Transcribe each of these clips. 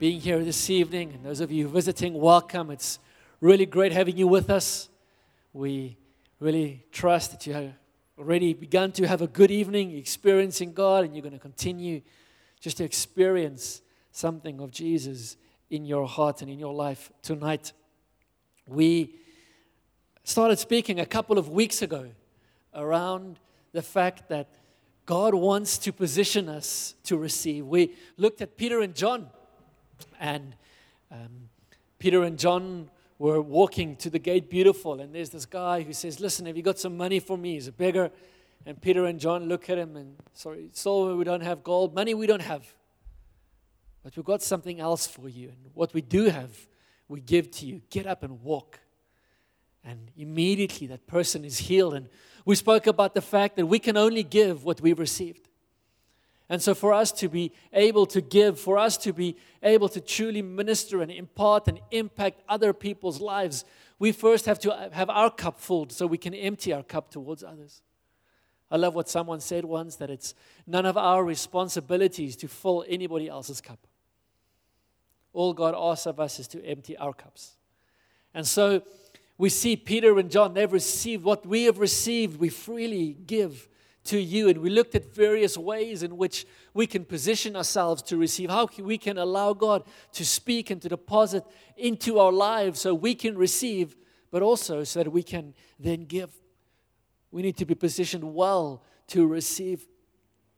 being here this evening. And those of you visiting, welcome. It's really great having you with us. We really trust that you have already begun to have a good evening experiencing God, and you're going to continue just to experience something of Jesus in your heart and in your life tonight. We started speaking a couple of weeks ago around the fact that God wants to position us to receive. We looked at Peter and John, and um, Peter and John were walking to the gate beautiful, and there's this guy who says, Listen, have you got some money for me? He's a beggar. And Peter and John look at him and, Sorry, silver we don't have, gold, money we don't have. But we've got something else for you. And what we do have, we give to you. Get up and walk. And immediately that person is healed. And we spoke about the fact that we can only give what we've received. And so, for us to be able to give, for us to be able to truly minister and impart and impact other people's lives, we first have to have our cup full so we can empty our cup towards others. I love what someone said once that it's none of our responsibilities to fill anybody else's cup. All God asks of us is to empty our cups. And so we see Peter and John, they've received what we have received, we freely give to you. And we looked at various ways in which we can position ourselves to receive, how we can allow God to speak and to deposit into our lives so we can receive, but also so that we can then give. We need to be positioned well to receive.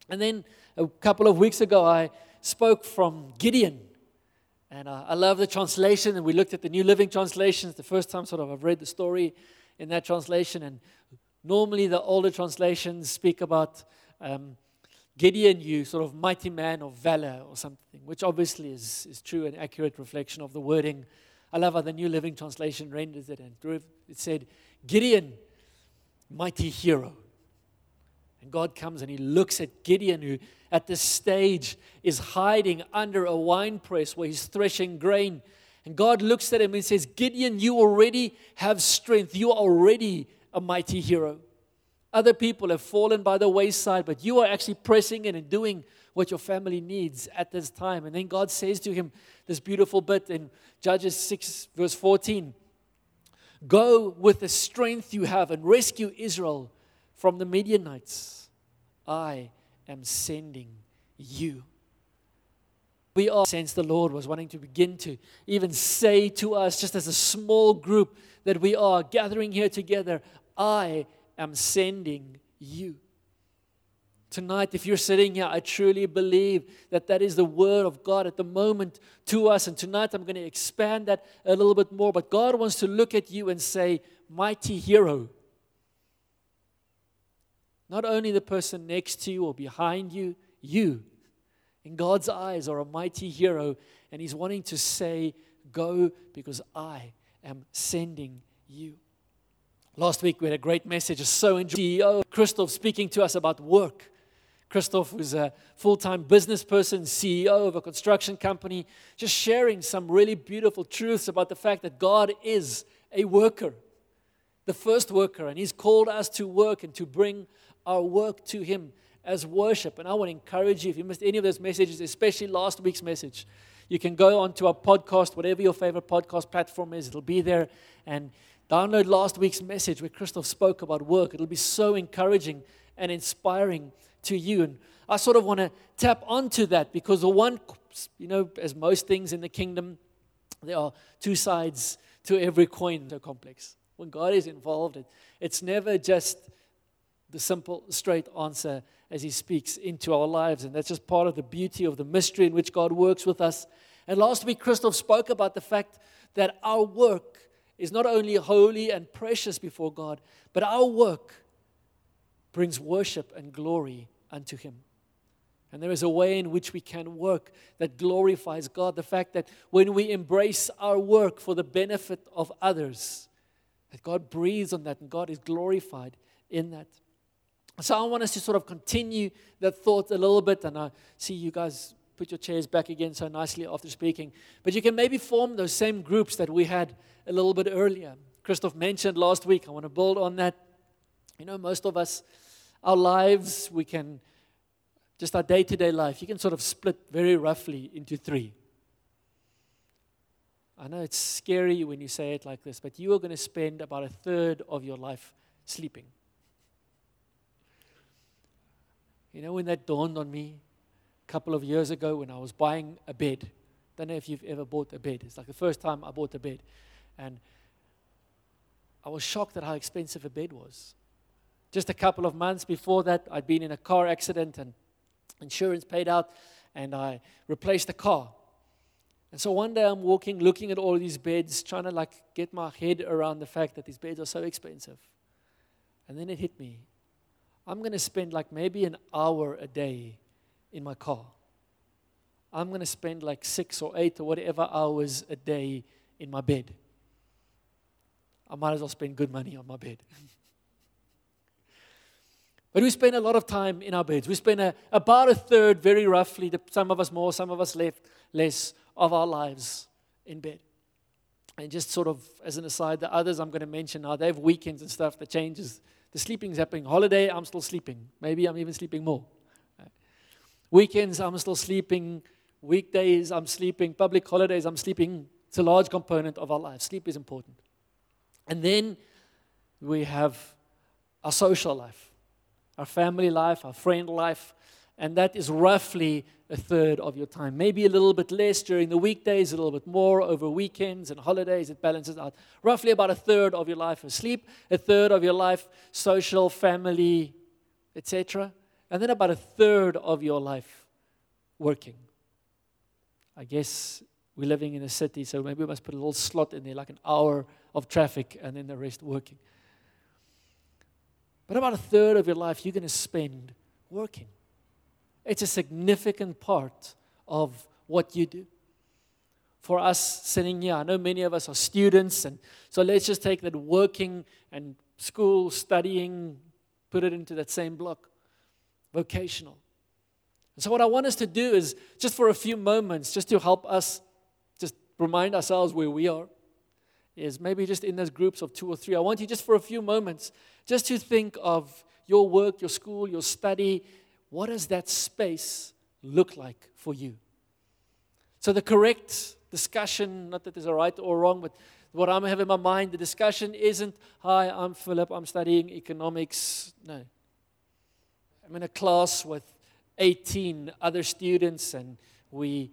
And then a couple of weeks ago, I spoke from Gideon. And uh, I love the translation, and we looked at the New Living Translation. It's the first time sort of I've read the story in that translation. And normally the older translations speak about um, Gideon, you sort of mighty man of valor or something, which obviously is, is true and accurate reflection of the wording. I love how the New Living Translation renders it. And it said, Gideon, mighty hero. And God comes and he looks at Gideon, who at this stage is hiding under a wine press where he's threshing grain. And God looks at him and says, Gideon, you already have strength. You are already a mighty hero. Other people have fallen by the wayside, but you are actually pressing in and doing what your family needs at this time. And then God says to him this beautiful bit in Judges 6, verse 14 Go with the strength you have and rescue Israel from the Midianites. I am sending you. We all sense the Lord was wanting to begin to even say to us, just as a small group that we are gathering here together, I am sending you. Tonight, if you're sitting here, I truly believe that that is the word of God at the moment to us. And tonight, I'm going to expand that a little bit more. But God wants to look at you and say, Mighty hero. Not only the person next to you or behind you, you, in God's eyes, are a mighty hero. And He's wanting to say, Go because I am sending you. Last week we had a great message, so enjoyed CEO Christoph speaking to us about work. Christoph was a full-time business person, CEO of a construction company, just sharing some really beautiful truths about the fact that God is a worker, the first worker, and He's called us to work and to bring our work to Him as worship. And I want to encourage you, if you missed any of those messages, especially last week's message, you can go onto our podcast, whatever your favorite podcast platform is, it'll be there. And Download last week's message where Christoph spoke about work. It'll be so encouraging and inspiring to you. And I sort of want to tap onto that because the one, you know, as most things in the kingdom, there are two sides to every coin, so complex. When God is involved, it, it's never just the simple, straight answer as He speaks into our lives. And that's just part of the beauty of the mystery in which God works with us. And last week, Christoph spoke about the fact that our work is not only holy and precious before God, but our work brings worship and glory unto Him. And there is a way in which we can work that glorifies God. The fact that when we embrace our work for the benefit of others, that God breathes on that and God is glorified in that. So I want us to sort of continue that thought a little bit. And I see you guys put your chairs back again so nicely after speaking. But you can maybe form those same groups that we had a little bit earlier. Christoph mentioned last week. I want to build on that. You know, most of us, our lives, we can just our day to day life, you can sort of split very roughly into three. I know it's scary when you say it like this, but you are going to spend about a third of your life sleeping. You know, when that dawned on me couple of years ago when I was buying a bed, don't know if you've ever bought a bed. It's like the first time I bought a bed. And I was shocked at how expensive a bed was. Just a couple of months before that, I'd been in a car accident and insurance paid out, and I replaced the car. And so one day I'm walking, looking at all these beds, trying to like get my head around the fact that these beds are so expensive. And then it hit me. I'm going to spend like maybe an hour a day in my car. I'm going to spend like six or eight or whatever hours a day in my bed. I might as well spend good money on my bed. But we spend a lot of time in our beds. We spend a, about a third, very roughly, some of us more, some of us left, less, of our lives in bed. And just sort of as an aside, the others I'm going to mention now, they have weekends and stuff that changes. The sleeping's happening. Holiday, I'm still sleeping. Maybe I'm even sleeping more. Weekends, I'm still sleeping. Weekdays, I'm sleeping. Public holidays, I'm sleeping. It's a large component of our life. Sleep is important. And then we have our social life our family life, our friend life, and that is roughly a third of your time. Maybe a little bit less during the weekdays, a little bit more over weekends and holidays. It balances out. Roughly about a third of your life is sleep, a third of your life social, family, etc. And then about a third of your life working. I guess we're living in a city, so maybe we must put a little slot in there, like an hour of traffic, and then the rest working. But about a third of your life you're going to spend working. It's a significant part of what you do. For us sitting here, I know many of us are students, and so let's just take that working and school, studying, put it into that same block. Vocational. And so, what I want us to do is just for a few moments, just to help us just remind ourselves where we are, is maybe just in those groups of two or three. I want you just for a few moments just to think of your work, your school, your study. What does that space look like for you? So, the correct discussion, not that there's a right or wrong, but what I'm having in my mind, the discussion isn't, Hi, I'm Philip, I'm studying economics. No. I'm in a class with 18 other students, and we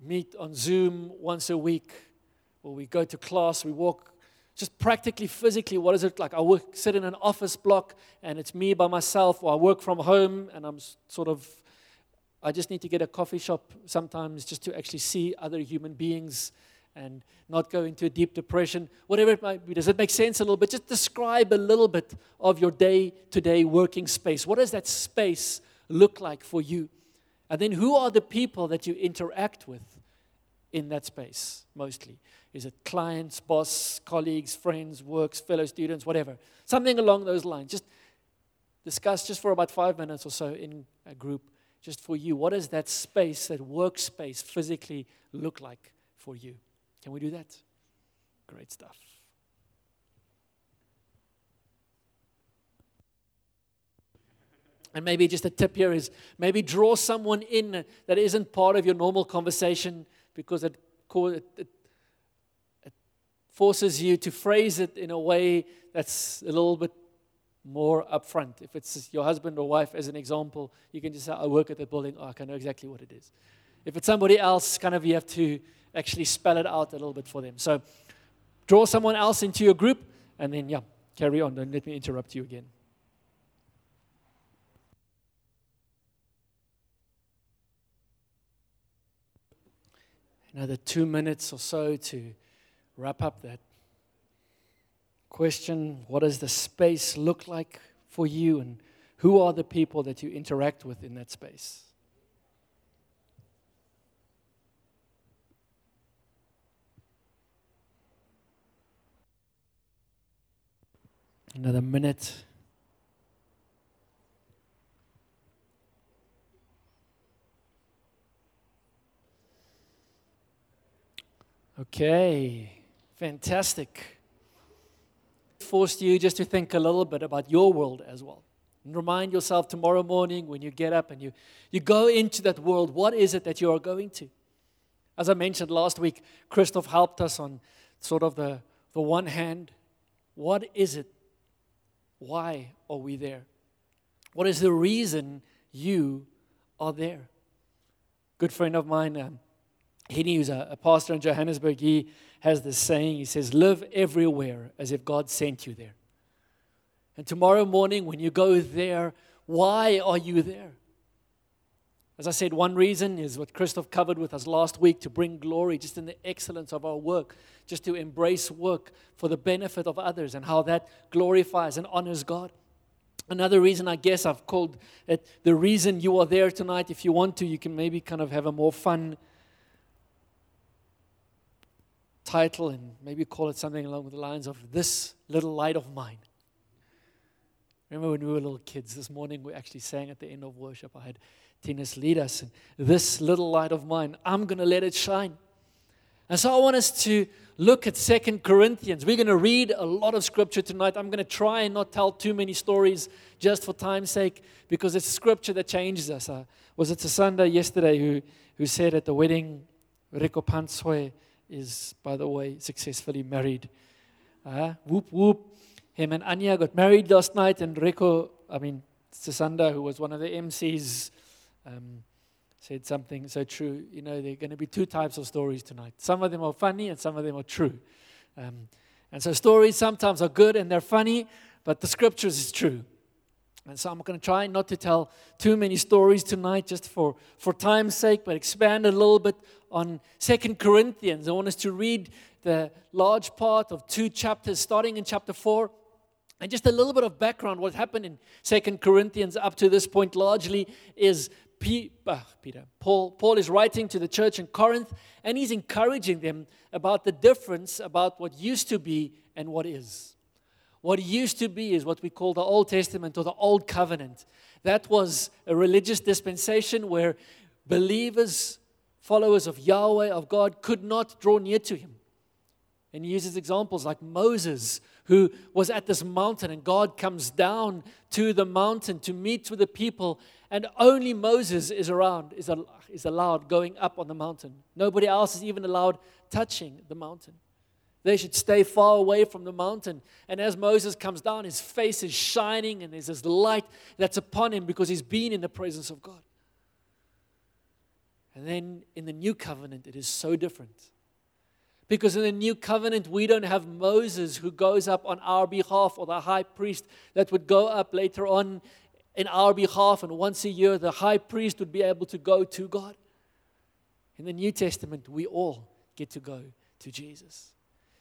meet on Zoom once a week, or we go to class, we walk just practically, physically, what is it like? I work, sit in an office block and it's me by myself, or I work from home and I'm sort of, I just need to get a coffee shop sometimes just to actually see other human beings and not go into a deep depression, whatever it might be. Does it make sense a little bit? Just describe a little bit of your day to day working space. What does that space look like for you? And then who are the people that you interact with in that space mostly? Is it clients, boss, colleagues, friends, works, fellow students, whatever? Something along those lines. Just discuss just for about five minutes or so in a group, just for you. What does that space, that workspace, physically look like for you? Can we do that? Great stuff. And maybe just a tip here is maybe draw someone in that isn't part of your normal conversation because it, it, forces you to phrase it in a way that's a little bit more upfront. If it's your husband or wife, as an example, you can just say, I work at the building. Oh, I know exactly what it is. If it's somebody else, kind of you have to actually spell it out a little bit for them. So draw someone else into your group and then, yeah, carry on. Don't let me interrupt you again. Another two minutes or so to wrap up that question what does the space look like for you and Who are the people that you interact with in that space? Another minute. Okay, fantastic. Forced you just to think a little bit about your world as well. And remind yourself tomorrow morning when you get up and you, you go into that world, what is it that you are going to? As I mentioned last week, Christoph helped us on sort of the, the one hand. What is it? Why are we there? What is the reason you are there? Good friend of mine, um, Henny, who's a, a pastor in Johannesburg, he has this saying. He says, Live everywhere as if God sent you there. And tomorrow morning, when you go there, why are you there? As I said, one reason is what Christoph covered with us last week to bring glory just in the excellence of our work, just to embrace work for the benefit of others and how that glorifies and honors God. Another reason, I guess, I've called it the reason you are there tonight. If you want to, you can maybe kind of have a more fun title and maybe call it something along the lines of This Little Light of Mine. Remember when we were little kids? This morning we actually sang at the end of worship. I had Tennis lead us. And this little light of mine, I'm going to let it shine. And so I want us to look at Second Corinthians. We're going to read a lot of scripture tonight. I'm going to try and not tell too many stories just for time's sake because it's scripture that changes us. Uh, was it Sunday yesterday who, who said at the wedding, Rico Panswe is, by the way, successfully married. Uh, whoop, whoop. Him and Anya got married last night, and Rico, I mean, Sasanda, who was one of the MCs, um, said something so true. You know, there are going to be two types of stories tonight. Some of them are funny, and some of them are true. Um, and so, stories sometimes are good and they're funny, but the scriptures is true. And so I'm going to try not to tell too many stories tonight just for, for time's sake, but expand a little bit on Second Corinthians. I want us to read the large part of two chapters, starting in chapter 4. And just a little bit of background, what happened in Second Corinthians up to this point largely is Peter, Paul, Paul is writing to the church in Corinth, and he's encouraging them about the difference about what used to be and what is. What used to be is what we call the Old Testament or the Old Covenant. That was a religious dispensation where believers, followers of Yahweh, of God, could not draw near to Him. And he uses examples like Moses, who was at this mountain, and God comes down to the mountain to meet with the people, and only Moses is around, is, is allowed going up on the mountain. Nobody else is even allowed touching the mountain. They should stay far away from the mountain. And as Moses comes down, his face is shining, and there's this light that's upon him because he's been in the presence of God. And then in the new covenant, it is so different. Because in the new covenant, we don't have Moses who goes up on our behalf or the high priest that would go up later on in our behalf. And once a year, the high priest would be able to go to God. In the New Testament, we all get to go to Jesus.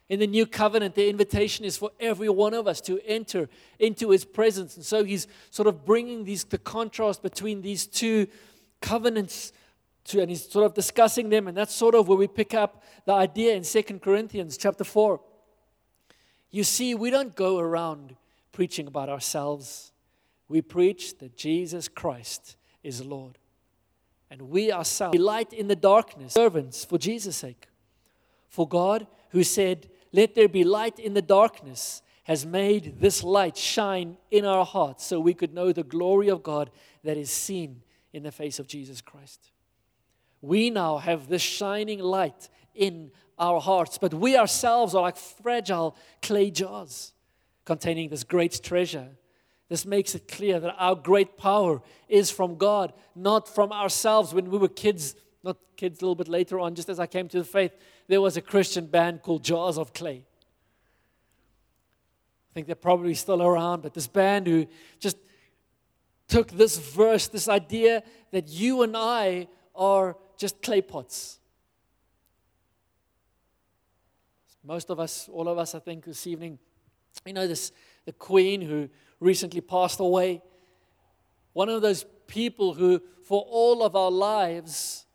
In the new covenant, the invitation is for every one of us to enter into his presence. And so he's sort of bringing these, the contrast between these two covenants to, and he's sort of discussing them. And that's sort of where we pick up the idea in Second Corinthians chapter 4. You see, we don't go around preaching about ourselves. We preach that Jesus Christ is Lord. And we ourselves light in the darkness, servants for Jesus' sake. For God, who said, Let there be light in the darkness, has made this light shine in our hearts so we could know the glory of God that is seen in the face of Jesus Christ. We now have this shining light in our hearts, but we ourselves are like fragile clay jars containing this great treasure. This makes it clear that our great power is from God, not from ourselves. When we were kids, not kids, a little bit later on, just as I came to the faith, there was a Christian band called Jars of Clay. I think they're probably still around, but this band who just took this verse, this idea that you and I are just clay pots. Most of us, all of us, I think, this evening, you know, this the queen who recently passed away. One of those people who, for all of our lives,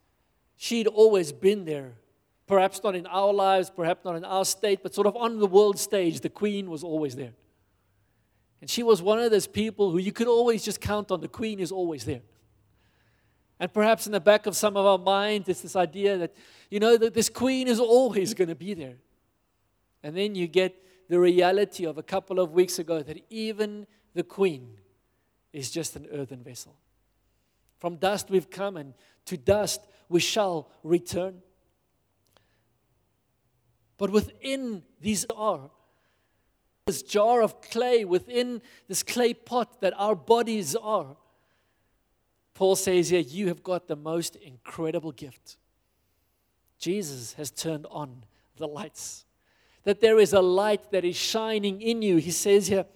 she'd always been there. Perhaps not in our lives, perhaps not in our state, but sort of on the world stage, the queen was always there. And she was one of those people who you could always just count on. The queen is always there. And perhaps in the back of some of our minds, it's this idea that, you know, that this queen is always going to be there. And then you get the reality of a couple of weeks ago that even the queen is just an earthen vessel. From dust we've come, and to dust we shall return. But within these are this jar of clay, within this clay pot that our bodies are, Paul says here, you have got the most incredible gift. Jesus has turned on the lights. That there is a light that is shining in you. He says here,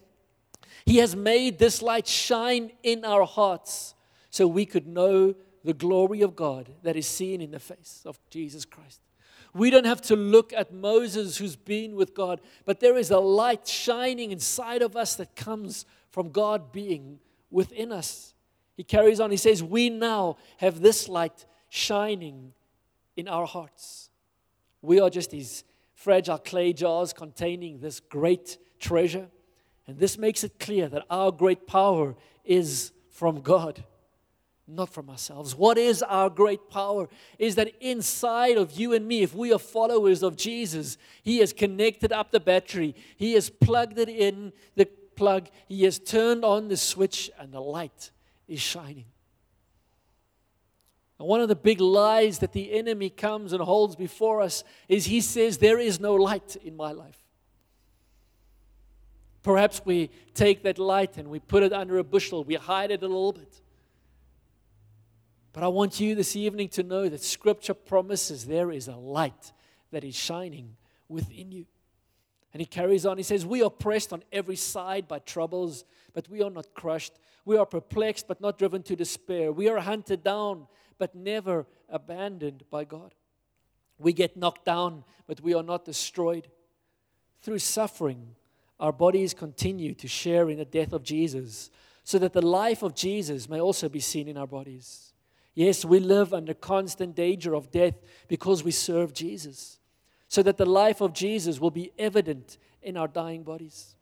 He has made this light shine in our hearts so we could know the glory of God that is seen in the face of Jesus Christ. We don't have to look at Moses who's been with God, but there is a light shining inside of us that comes from God being within us. He carries on, he says, We now have this light shining in our hearts. We are just these fragile clay jars containing this great treasure. And this makes it clear that our great power is from God not from ourselves. What is our great power? Is that inside of you and me, if we are followers of Jesus, He has connected up the battery, He has plugged it in the plug, He has turned on the switch, and the light is shining. And one of the big lies that the enemy comes and holds before us is he says, There is no light in my life. Perhaps we take that light and we put it under a bushel, we hide it a little bit. But I want you this evening to know that Scripture promises there is a light that is shining within you. And he carries on. He says, We are pressed on every side by troubles, but we are not crushed. We are perplexed, but not driven to despair. We are hunted down, but never abandoned by God. We get knocked down, but we are not destroyed. Through suffering, our bodies continue to share in the death of Jesus, so that the life of Jesus may also be seen in our bodies. Yes, we live under constant danger of death because we serve Jesus, so that the life of Jesus will be evident in our dying bodies.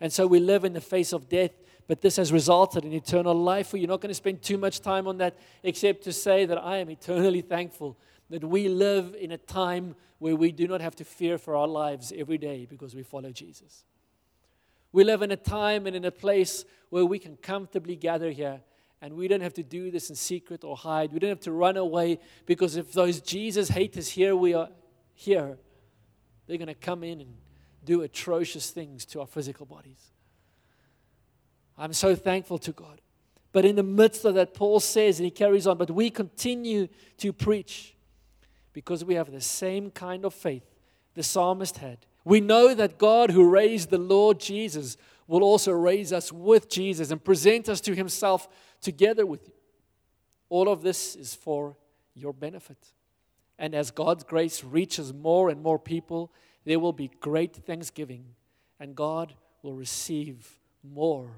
And so we live in the face of death, but this has resulted in eternal life. You're not going to spend too much time on that, except to say that I am eternally thankful that we live in a time where we do not have to fear for our lives every day because we follow Jesus. We live in a time and in a place where we can comfortably gather here and we don't have to do this in secret or hide. We don't have to run away because if those Jesus haters here we are here, they're going to come in and do atrocious things to our physical bodies. I'm so thankful to God. But in the midst of that, Paul says, and he carries on, but we continue to preach because we have the same kind of faith the psalmist had. We know that God, who raised the Lord Jesus, will also raise us with Jesus and present us to himself together with you. All of this is for your benefit. And as God's grace reaches more and more people, there will be great thanksgiving, and God will receive more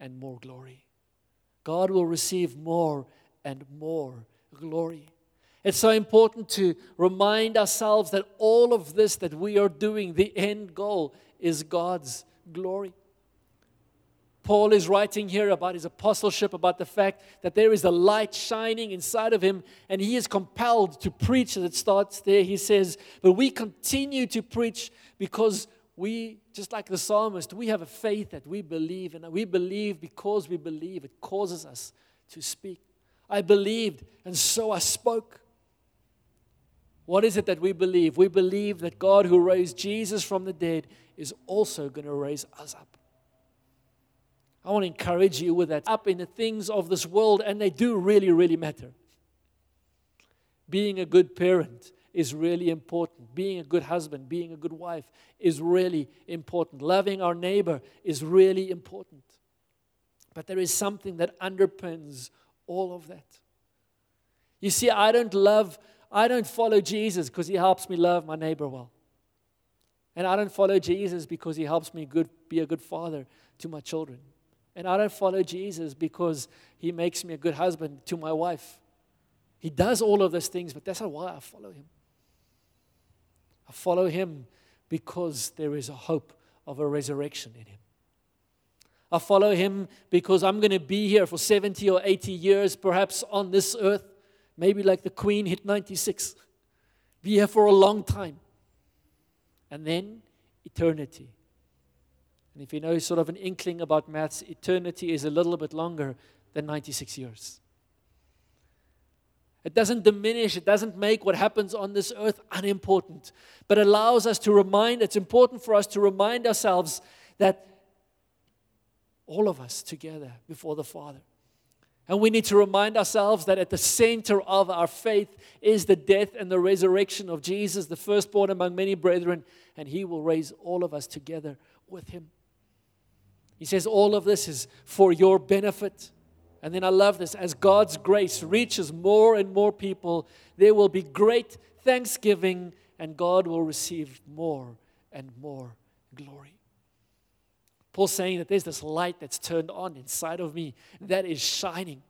and more glory. God will receive more and more glory. It's so important to remind ourselves that all of this that we are doing, the end goal is God's glory. Paul is writing here about his apostleship, about the fact that there is a light shining inside of him, and he is compelled to preach. And it starts there. He says, But we continue to preach because we, just like the psalmist, we have a faith that we believe, and we believe because we believe, it causes us to speak. I believed, and so I spoke. What is it that we believe? We believe that God, who raised Jesus from the dead, is also going to raise us up. I want to encourage you with that. Up in the things of this world, and they do really, really matter. Being a good parent is really important. Being a good husband, being a good wife is really important. Loving our neighbor is really important. But there is something that underpins all of that. You see, I don't love, I don't follow Jesus because he helps me love my neighbor well. And I don't follow Jesus because he helps me good, be a good father to my children. And I don't follow Jesus because he makes me a good husband to my wife. He does all of those things, but that's not why I follow him. I follow him because there is a hope of a resurrection in him. I follow him because I'm going to be here for 70 or 80 years, perhaps on this earth, maybe like the Queen hit 96. Be here for a long time. And then eternity. And if you know sort of an inkling about maths, eternity is a little bit longer than 96 years. It doesn't diminish, it doesn't make what happens on this earth unimportant, but allows us to remind, it's important for us to remind ourselves that all of us together before the Father. And we need to remind ourselves that at the center of our faith is the death and the resurrection of Jesus, the firstborn among many brethren, and He will raise all of us together with Him. He says, All of this is for your benefit. And then I love this as God's grace reaches more and more people, there will be great thanksgiving, and God will receive more and more glory. Paul's saying that there's this light that's turned on inside of me that is shining.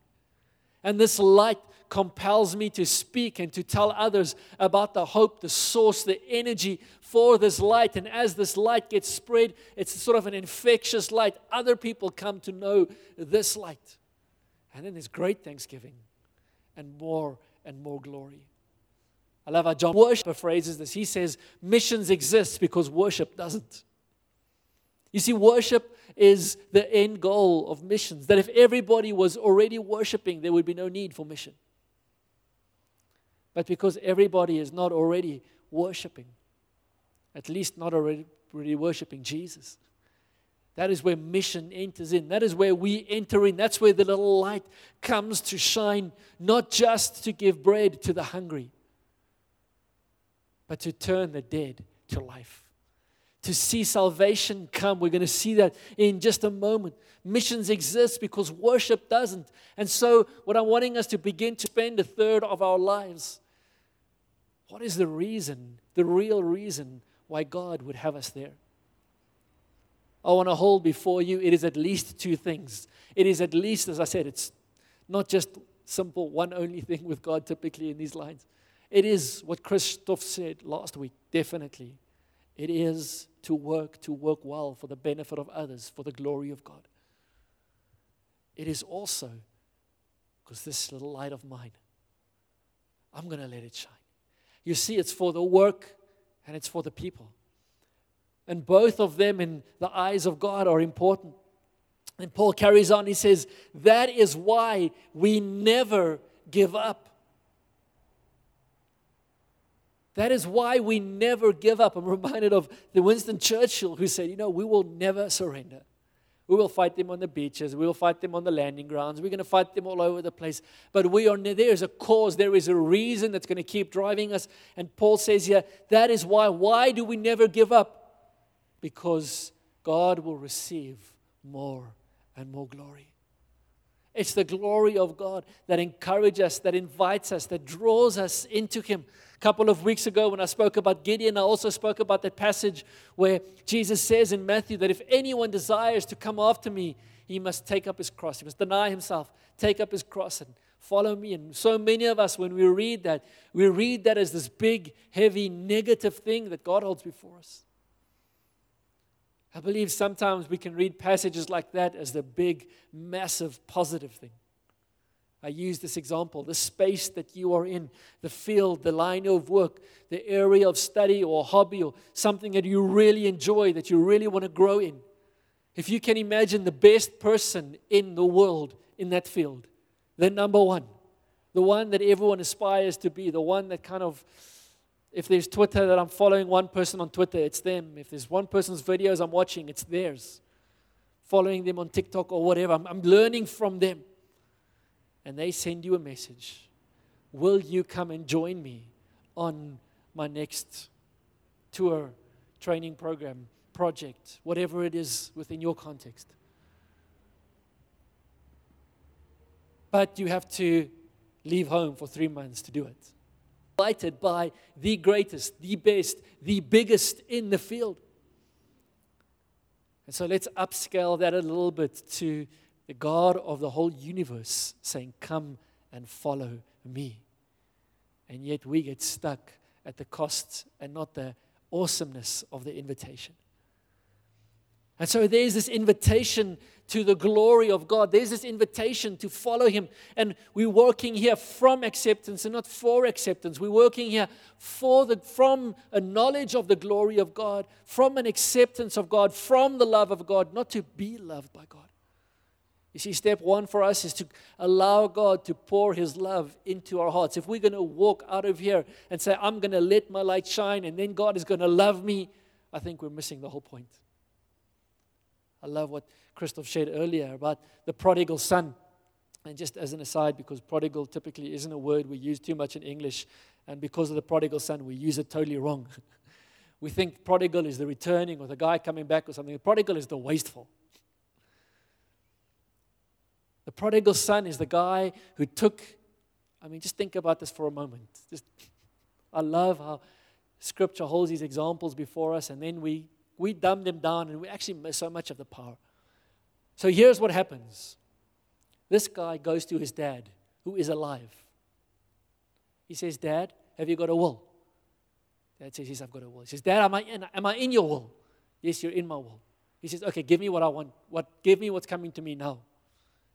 And this light compels me to speak and to tell others about the hope, the source, the energy for this light. And as this light gets spread, it's sort of an infectious light. Other people come to know this light. And then there's great thanksgiving and more and more glory. I love how John Worship phrases this. He says, Missions exist because worship doesn't. You see, worship is the end goal of missions. That if everybody was already worshiping, there would be no need for mission. But because everybody is not already worshiping, at least not already, worshiping Jesus, that is where mission enters in. That is where we enter in. That's where the little light comes to shine, not just to give bread to the hungry, but to turn the dead to life to see salvation come. We're going to see that in just a moment. Missions exist because worship doesn't. And so, what I'm wanting us to begin to spend a third of our lives, what is the reason, the real reason why God would have us there? I want to hold before you, it is at least two things. It is at least, as I said, it's not just simple one only thing with God typically in these lines. It is what Christoph said last week, definitely. It is to work, to work well for the benefit of others, for the glory of God. It is also because this little light of mine, I'm going to let it shine. You see, it's for the work and it's for the people. And both of them, in the eyes of God, are important. And Paul carries on, he says, That is why we never give up. That is why we never give up. I'm reminded of the Winston Churchill who said, You know, we will never surrender. We will fight them on the beaches. We will fight them on the landing grounds. We're going to fight them all over the place. But we are there is a cause. There is a reason that's going to keep driving us. And Paul says here, that is why. Why do we never give up? Because God will receive more and more glory. It's the glory of God that encourages us, that invites us, that draws us into Him couple of weeks ago when I spoke about Gideon, I also spoke about that passage where Jesus says in Matthew that if anyone desires to come after me, he must take up his cross. He must deny himself, take up his cross, and follow me. And so many of us, when we read that, we read that as this big, heavy, negative thing that God holds before us. I believe sometimes we can read passages like that as the big, massive, positive thing. I use this example the space that you are in, the field, the line of work, the area of study or hobby or something that you really enjoy, that you really want to grow in. If you can imagine the best person in the world in that field, the number one, the one that everyone aspires to be, the one that kind of, if there's Twitter that I'm following one person on Twitter, it's them. If there's one person's videos I'm watching, it's theirs. Following them on TikTok or whatever, I'm, I'm learning from them and they send you a message Will you come and join me on my next tour, training program, project, whatever it is within your context? But you have to leave home for three months to do it. Invited by the greatest, the best, the biggest in the field. And so let's upscale that a little bit to the God of the whole universe saying, Come and follow me. And yet we get stuck at the cost and not the awesomeness of the invitation. And so there's this invitation to the glory of God. There's this invitation to follow Him. And we're working here from acceptance and not for acceptance. We're working here for the, from a knowledge of the glory of God, from an acceptance of God, from the love of God, not to be loved by God. You see, step one for us is to allow God to pour His love into our hearts. If we're going to walk out of here and say, I'm going to let my light shine and then God is going to love me, I think we're missing the whole point. I love what Christoph shared earlier about the prodigal son. And just as an aside, because prodigal typically isn't a word we use too much in English, and because of the prodigal son, we use it totally wrong. we think prodigal is the returning or the guy coming back or something. The prodigal is the wasteful. The prodigal son is the guy who took, I mean, just think about this for a moment. Just, I love how scripture holds these examples before us, and then we, we dumb them down and we actually miss so much of the power. So here's what happens this guy goes to his dad, who is alive. He says, Dad, have you got a will? Dad says, Yes, I've got a will. He says, Dad, am I in, am I in your will? Yes, you're in my will. He says, Okay, give me what I want. What, give me what's coming to me now.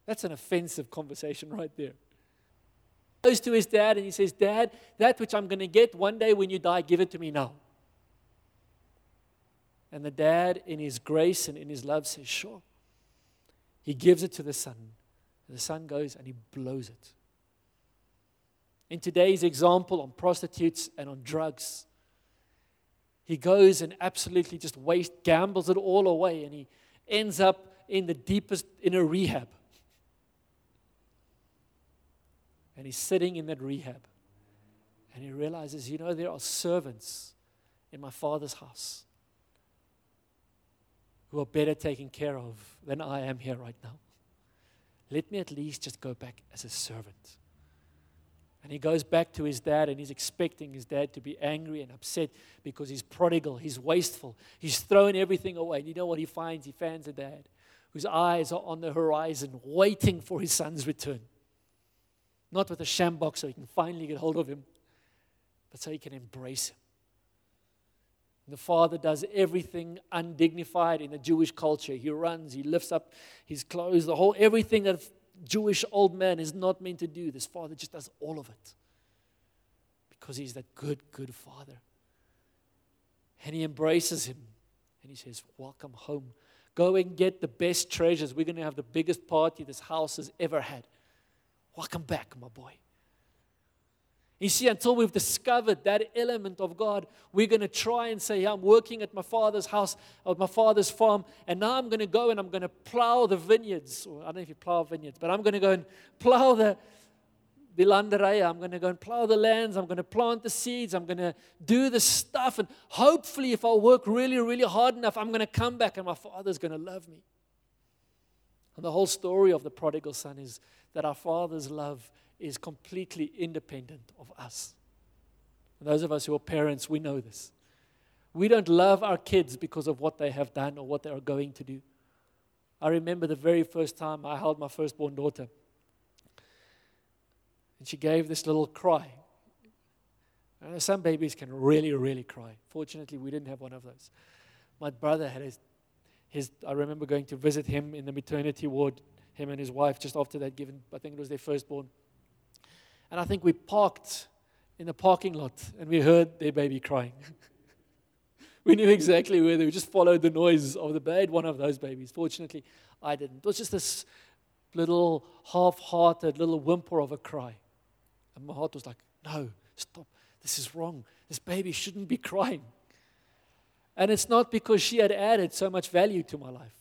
That's an offensive conversation right there. He goes to his dad and he says, Dad, that which I'm going to get one day when you die, give it to me now. And the dad, in his grace and in his love, says, Sure. He gives it to the son. The son goes and he blows it. In today's example on prostitutes and on drugs, he goes and absolutely just waste, gambles it all away, and he ends up in the deepest, in a rehab. And he's sitting in that rehab. And he realizes, you know, there are servants in my father's house who are better taken care of than I am here right now. Let me at least just go back as a servant. And he goes back to his dad and he's expecting his dad to be angry and upset because he's prodigal, he's wasteful, he's thrown everything away. And you know what he finds? He finds a dad whose eyes are on the horizon, waiting for his son's return. Not with a sjambok so he can finally get hold of him, but so he can embrace him. The father does everything undignified in the Jewish culture. He runs, he lifts up his clothes, the whole everything that Jewish old man is not meant to do. This father just does all of it because he's that good, good father. And he embraces him and he says, Welcome home. Go and get the best treasures. We're going to have the biggest party this house has ever had. Welcome back, my boy. You see, until we've discovered that element of God, we're going to try and say, yeah, I'm working at my father's house, at my father's farm, and now I'm going to go and I'm going to plow the vineyards. I don't know if you plow vineyards, but I'm going to go and plow the, the landerye. I'm going to go and plow the lands. I'm going to plant the seeds. I'm going to do the stuff. And hopefully, if I work really, really hard enough, I'm going to come back and my father's going to love me. And the whole story of the prodigal son is that our Father's love is completely independent of us. And those of us who are parents, we know this. We don't love our kids because of what they have done or what they are going to do. I remember the very first time I held my firstborn daughter. And she gave this little cry. And some babies can really, really cry. Fortunately, we didn't have one of those. My brother had his, his I remember going to visit him in the maternity ward him and his wife just after they'd given, I think it was their firstborn. And I think we parked in the parking lot and we heard their baby crying. we knew exactly where they We just followed the noise of the bed, one of those babies. Fortunately, I didn't. It was just this little half hearted little whimper of a cry. And my heart was like, no, stop. This is wrong. This baby shouldn't be crying. And it's not because she had added so much value to my life.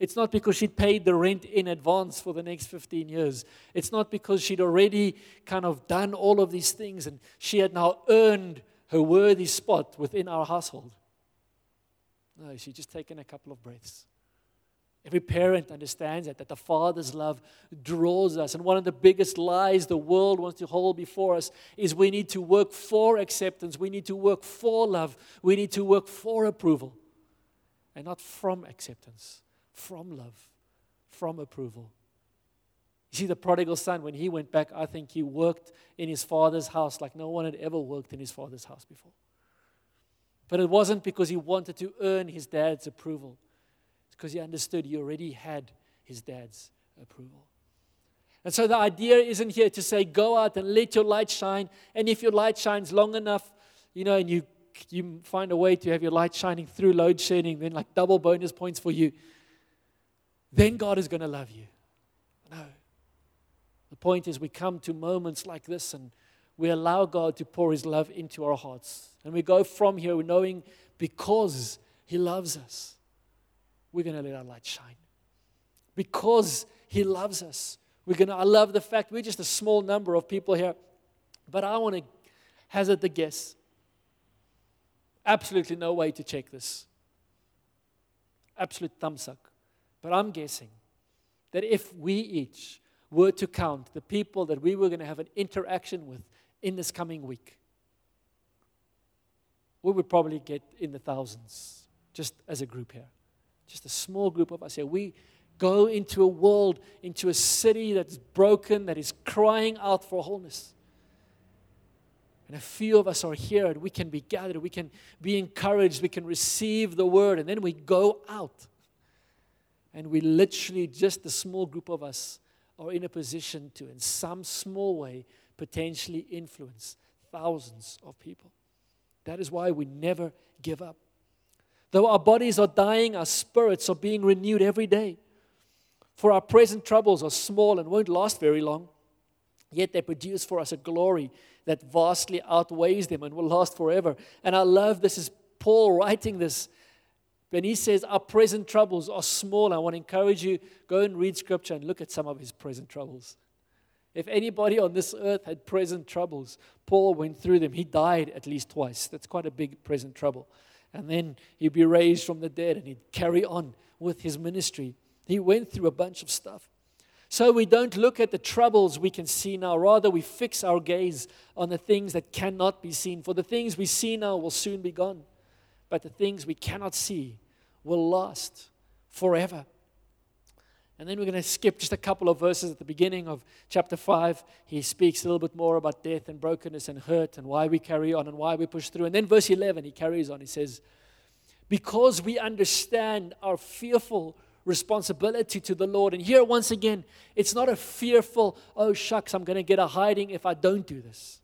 It's not because she'd paid the rent in advance for the next 15 years. It's not because she'd already kind of done all of these things and she had now earned her worthy spot within our household. No, she'd just taken a couple of breaths. Every parent understands that, that the Father's love draws us. And one of the biggest lies the world wants to hold before us is we need to work for acceptance. We need to work for love. We need to work for approval. and not from acceptance, from love, from approval. You see, the prodigal son, when he went back, I think he worked in his father's house like no one had ever worked in his father's house before. But it wasn't because he wanted to earn his dad's approval, it's because he understood he already had his dad's approval. And so the idea isn't here to say, go out and let your light shine. And if your light shines long enough, you know, and you, you find a way to have your light shining through load shedding, then like double bonus points for you, then God is going to love you. No. The point is, we come to moments like this and we allow God to pour His love into our hearts. And we go from here knowing because He loves us, we're going to let our light shine. Because He loves us, we're going to, I love the fact we're just a small number of people here, but I want to hazard the guess. Absolutely no way to check this. Absolute thumbs up. But I'm guessing that if we each were to count the people that we were going to have an interaction with in this coming week, we would probably get in the thousands just as a group here. Just a small group of us here. We go into a world, into a city that's broken, that is crying out for wholeness. And a few of us are here and we can be gathered, we can be encouraged, we can receive the word, and then we go out. And we literally, just a small group of us, are in a position to, in some small way, potentially influence thousands of people. That is why we never give up. Though our bodies are dying, our spirits are being renewed every day. For our present troubles are small and won't last very long, yet they produce for us a glory that vastly outweighs them and will last forever. And I love this is Paul writing this. When he says our present troubles are small, I want to encourage you go and read scripture and look at some of his present troubles. If anybody on this earth had present troubles, Paul went through them. He died at least twice. That's quite a big present trouble. And then he'd be raised from the dead and he'd carry on with his ministry. He went through a bunch of stuff. So we don't look at the troubles we can see now. Rather, we fix our gaze on the things that cannot be seen. For the things we see now will soon be gone, but the things we cannot see will last forever. And then we're going to skip just a couple of verses at the beginning of chapter 5. He speaks a little bit more about death and brokenness and hurt and why we carry on and why we push through. And then verse 11, he carries on. He says, Because we understand our fearful responsibility to the Lord. And here, once again, it's not a fearful, oh, shucks, I'm going to get a hiding if I don't do this.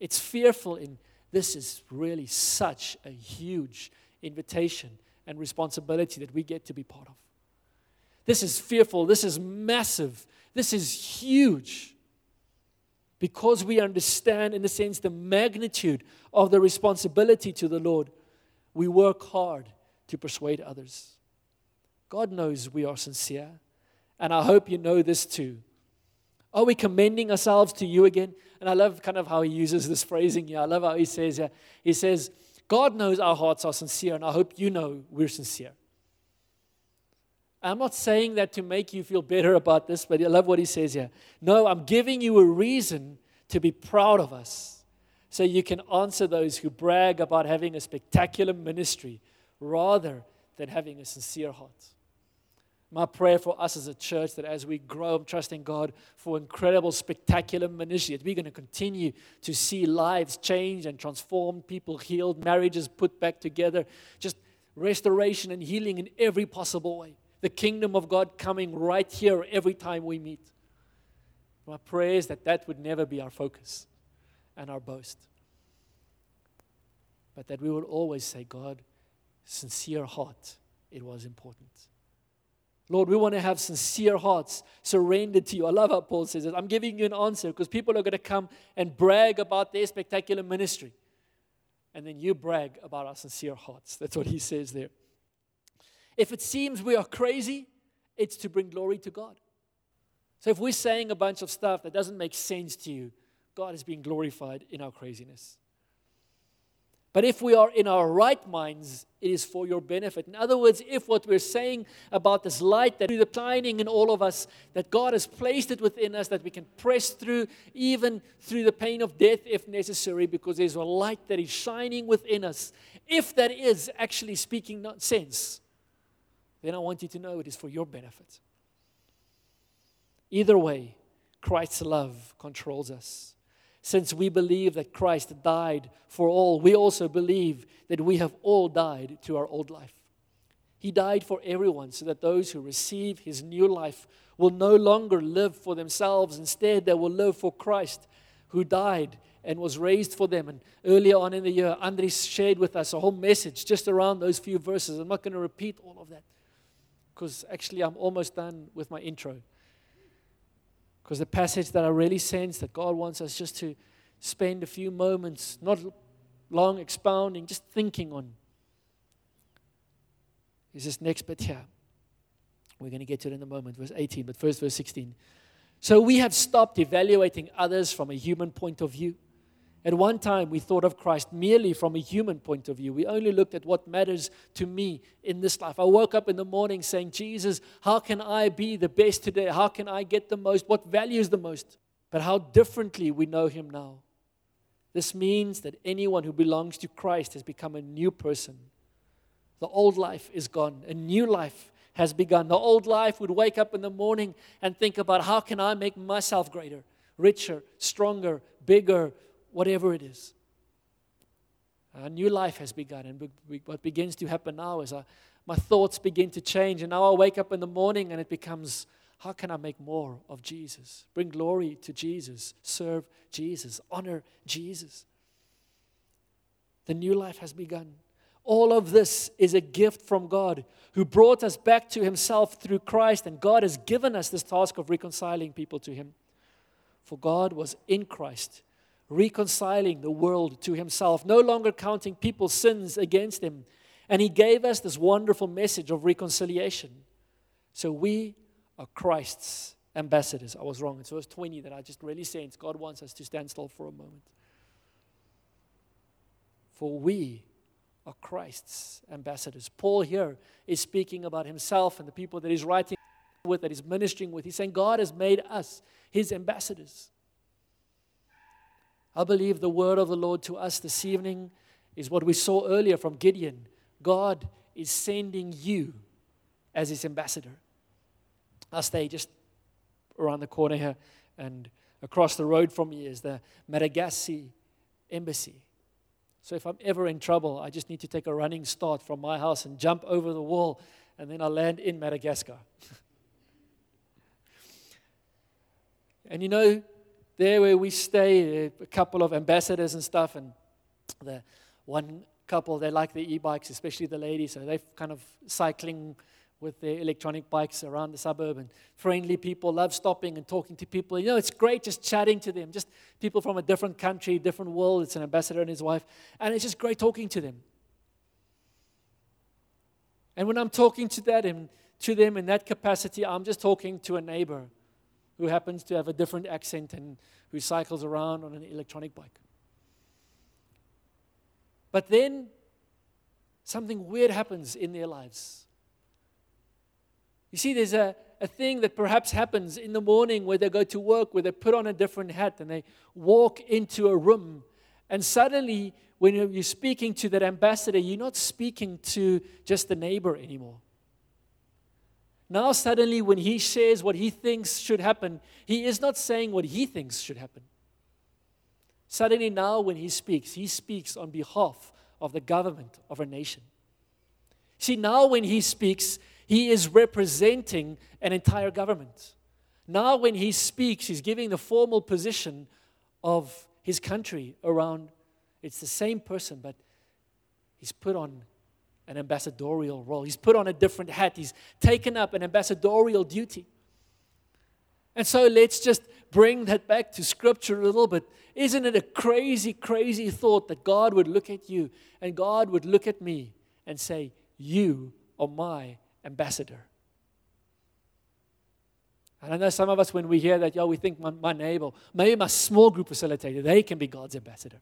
It's fearful in this is really such a huge invitation and responsibility that we get to be part of. This is fearful. This is massive. This is huge. Because we understand, in a sense, the magnitude of the responsibility to the Lord, we work hard to persuade others. God knows we are sincere. And I hope you know this too. Are we commending ourselves to you again? And I love kind of how he uses this phrasing here. I love how he says here. He says, God knows our hearts are sincere, and I hope you know we're sincere. I'm not saying that to make you feel better about this, but I love what he says here. No, I'm giving you a reason to be proud of us so you can answer those who brag about having a spectacular ministry rather than having a sincere heart. My prayer for us as a church that as we grow, I'm trusting God for incredible, spectacular ministry, that we're going to continue to see lives change and transform, people healed, marriages put back together, just restoration and healing in every possible way. The kingdom of God coming right here every time we meet. My prayer is that that would never be our focus and our boast, but that we will always say, God, sincere heart, it was important. Lord, we want to have sincere hearts surrendered to you. I love how Paul says it. I'm giving you an answer because people are going to come and brag about their spectacular ministry. And then you brag about our sincere hearts. That's what he says there. If it seems we are crazy, it's to bring glory to God. So if we're saying a bunch of stuff that doesn't make sense to you, God is being glorified in our craziness. But if we are in our right minds, it is for your benefit. In other words, if what we're saying about this light that is shining in all of us, that God has placed it within us, that we can press through, even through the pain of death if necessary, because there's a light that is shining within us, if that is actually speaking sense, then I want you to know it is for your benefit. Either way, Christ's love controls us. Since we believe that Christ died for all, we also believe that we have all died to our old life. He died for everyone so that those who receive his new life will no longer live for themselves. Instead, they will live for Christ who died and was raised for them. And earlier on in the year, Andres shared with us a whole message just around those few verses. I'm not going to repeat all of that because actually I'm almost done with my intro. Because the passage that I really sense that God wants us just to spend a few moments, not long expounding, just thinking on, is this next bit here. We're going to get to it in a moment, verse 18, but first, verse 16. So we have stopped evaluating others from a human point of view. At one time, we thought of Christ merely from a human point of view. We only looked at what matters to me in this life. I woke up in the morning saying, Jesus, how can I be the best today? How can I get the most? What values the most? But how differently we know Him now. This means that anyone who belongs to Christ has become a new person. The old life is gone, a new life has begun. The old life would wake up in the morning and think about how can I make myself greater, richer, stronger, bigger, whatever it is. A new life has begun, and what begins to happen now is I, uh, my thoughts begin to change. And now I wake up in the morning and it becomes how can I make more of Jesus? Bring glory to Jesus, serve Jesus, honor Jesus. The new life has begun. All of this is a gift from God who brought us back to Himself through Christ, and God has given us this task of reconciling people to Him. For God was in Christ reconciling the world to himself, no longer counting people's sins against him. And he gave us this wonderful message of reconciliation. So we are Christ's ambassadors. I was wrong. It's verse 20 that I just really sense God wants us to stand still for a moment. For we are Christ's ambassadors. Paul here is speaking about himself and the people that he's writing with, that he's ministering with. He's saying God has made us his ambassadors. I believe the word of the Lord to us this evening is what we saw earlier from Gideon. God is sending you as his ambassador. I'll stay just around the corner here, and across the road from me is the Madagascar embassy. So if I'm ever in trouble, I just need to take a running start from my house and jump over the wall, and then I land in Madagascar. and you know, there where we stay, a couple of ambassadors and stuff, and the one couple, they like the e-bikes, especially the ladies, so they're kind of cycling with their electronic bikes around the suburb and friendly people love stopping and talking to people. You know it's great just chatting to them just people from a different country different world it's an ambassador and his wife and it's just great talking to them. And when i'm talking to that and to them in that capacity i'm just talking to a neighbor who happens to have a different accent and who cycles around on an electronic bike. But then something weird happens in their lives. You see, there's a, a thing that perhaps happens in the morning where they go to work, where they put on a different hat and they walk into a room. And suddenly, when you're speaking to that ambassador, you're not speaking to just the neighbor anymore. Now, suddenly, when he says what he thinks should happen, he is not saying what he thinks should happen. Suddenly, now, when he speaks, he speaks on behalf of the government of a nation. See, now when he speaks, he is representing an entire government. Now, when he speaks, he's giving the formal position of his country around. It's the same person, but he's put on an ambassadorial role. He's put on a different hat. He's taken up an ambassadorial duty. And so let's just bring that back to scripture a little bit. Isn't it a crazy, crazy thought that God would look at you and God would look at me and say, You are my ambassador? And I know some of us, when we hear that, yeah, we think my, my neighbor, maybe my small group facilitator, they can be God's ambassador.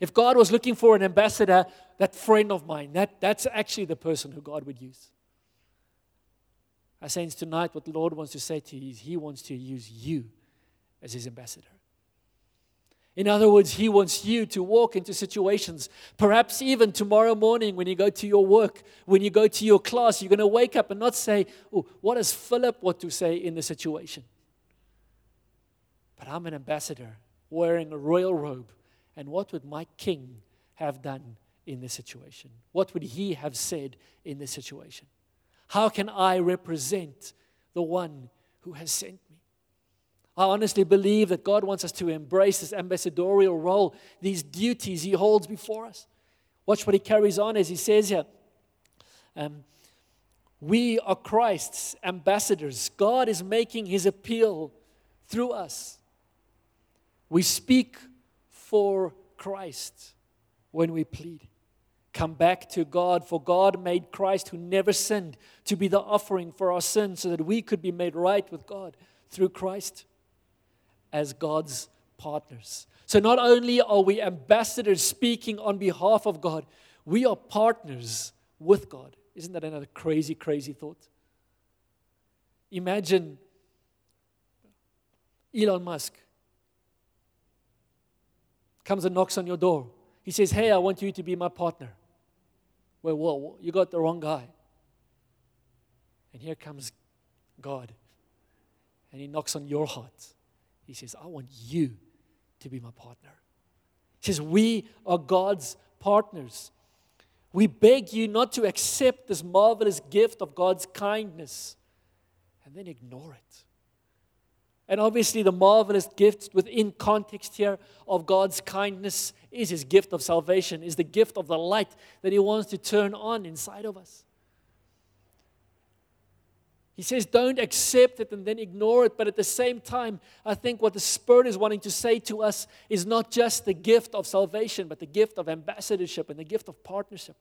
If God was looking for an ambassador, that friend of mine, that, that's actually the person who God would use. I sense tonight what the Lord wants to say to you is He wants to use you as His ambassador. In other words, He wants you to walk into situations, perhaps even tomorrow morning when you go to your work, when you go to your class, you're going to wake up and not say, Oh, what does Philip want to say in the situation? But I'm an ambassador wearing a royal robe. And what would my king have done in this situation? What would he have said in this situation? How can I represent the one who has sent me? I honestly believe that God wants us to embrace this ambassadorial role, these duties He holds before us. Watch what He carries on as He says here. Um, we are Christ's ambassadors. God is making His appeal through us. We speak for Christ when we plead. Come back to God, for God made Christ, who never sinned, to be the offering for our sins so that we could be made right with God through Christ as God's partners. So not only are we ambassadors speaking on behalf of God, we are partners with God. Isn't that another crazy, crazy thought? Imagine Elon Musk comes and knocks on your door. He says, Hey, I want you to be my partner. Well, whoa, you got the wrong guy. And here comes God. And he knocks on your heart. He says, I want you to be my partner. He says, We are God's partners. We beg you not to accept this marvelous gift of God's kindness and then ignore it. And obviously, the marvelous gift within context here of God's kindness is His gift of salvation, is the gift of the light that He wants to turn on inside of us. He says, don't accept it and then ignore it. But at the same time, I think what the Spirit is wanting to say to us is not just the gift of salvation, but the gift of ambassadorship and the gift of partnership.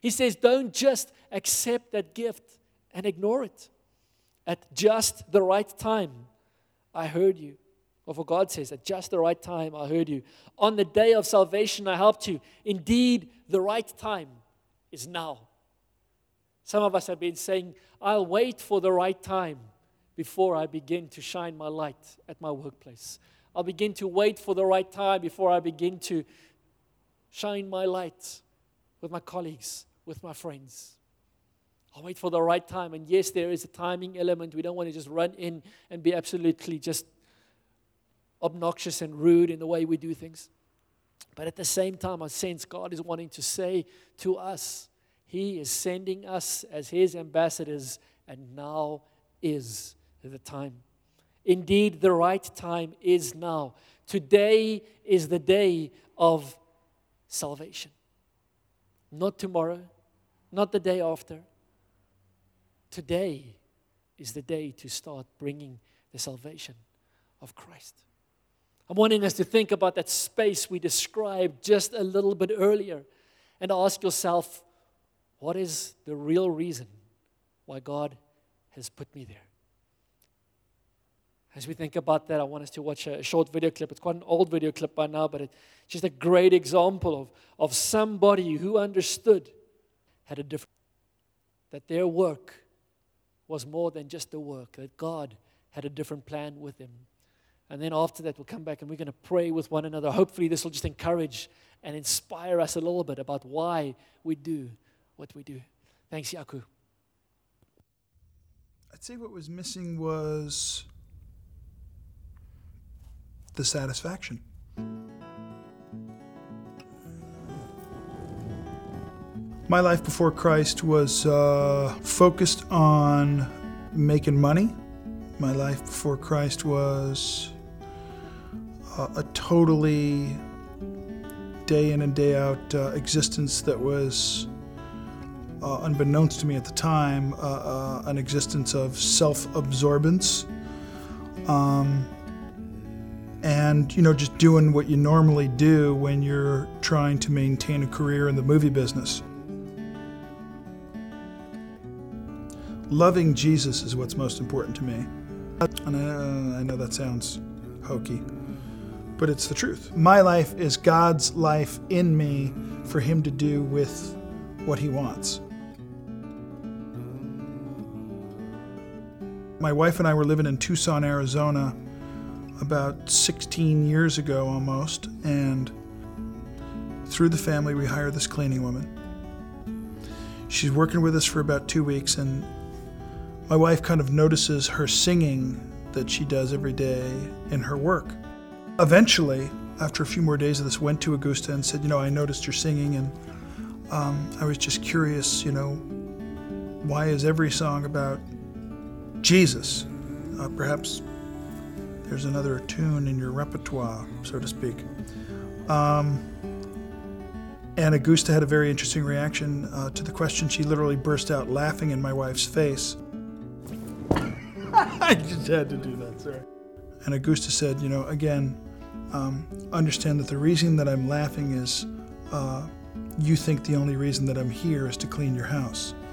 He says, don't just accept that gift and ignore it. At just the right time, I heard you. Or for God says, at just the right time, I heard you. On the day of salvation, I helped you. Indeed, the right time is now. Some of us have been saying, I'll wait for the right time before I begin to shine my light at my workplace. I'll begin to wait for the right time before I begin to shine my light with my colleagues, with my friends. I'll wait for the right time. And yes, there is a timing element. We don't want to just run in and be absolutely just obnoxious and rude in the way we do things. But at the same time, I sense God is wanting to say to us, he is sending us as His ambassadors, and now is the time. Indeed, the right time is now. Today is the day of salvation. Not tomorrow, not the day after. Today is the day to start bringing the salvation of Christ. I'm wanting us to think about that space we described just a little bit earlier and ask yourself, what is the real reason why God has put me there? As we think about that, I want us to watch a short video clip. It's quite an old video clip by now, but it's just a great example of, of somebody who understood, had a different, that their work was more than just the work, that God had a different plan with him. And then after that, we'll come back and we're going to pray with one another. Hopefully, this will just encourage and inspire us a little bit about why we do what we do. Thanks, Yaku. I'd say what was missing was the satisfaction. My life before Christ was uh, focused on making money. My life before Christ was uh, a totally day in and day out uh, existence that was uh, unbeknownst to me at the time, uh, uh, an existence of self absorbance. Um, and, you know, just doing what you normally do when you're trying to maintain a career in the movie business. Loving Jesus is what's most important to me. And I, uh, I know that sounds hokey, but it's the truth. My life is God's life in me for Him to do with what He wants. My wife and I were living in Tucson, Arizona about 16 years ago almost, and through the family, we hired this cleaning woman. She's working with us for about two weeks, and my wife kind of notices her singing that she does every day in her work. Eventually, after a few more days of this, went to Augusta and said, "You know, I noticed you're singing, and um, I was just curious. You know, why is every song about Jesus? Uh, perhaps there's another tune in your repertoire, so to speak." Um, and Augusta had a very interesting reaction uh, to the question. She literally burst out laughing in my wife's face. I just had to do that, sorry. And Augusta said, You know, again, um, understand that the reason that I'm laughing is uh, you think the only reason that I'm here is to clean your house.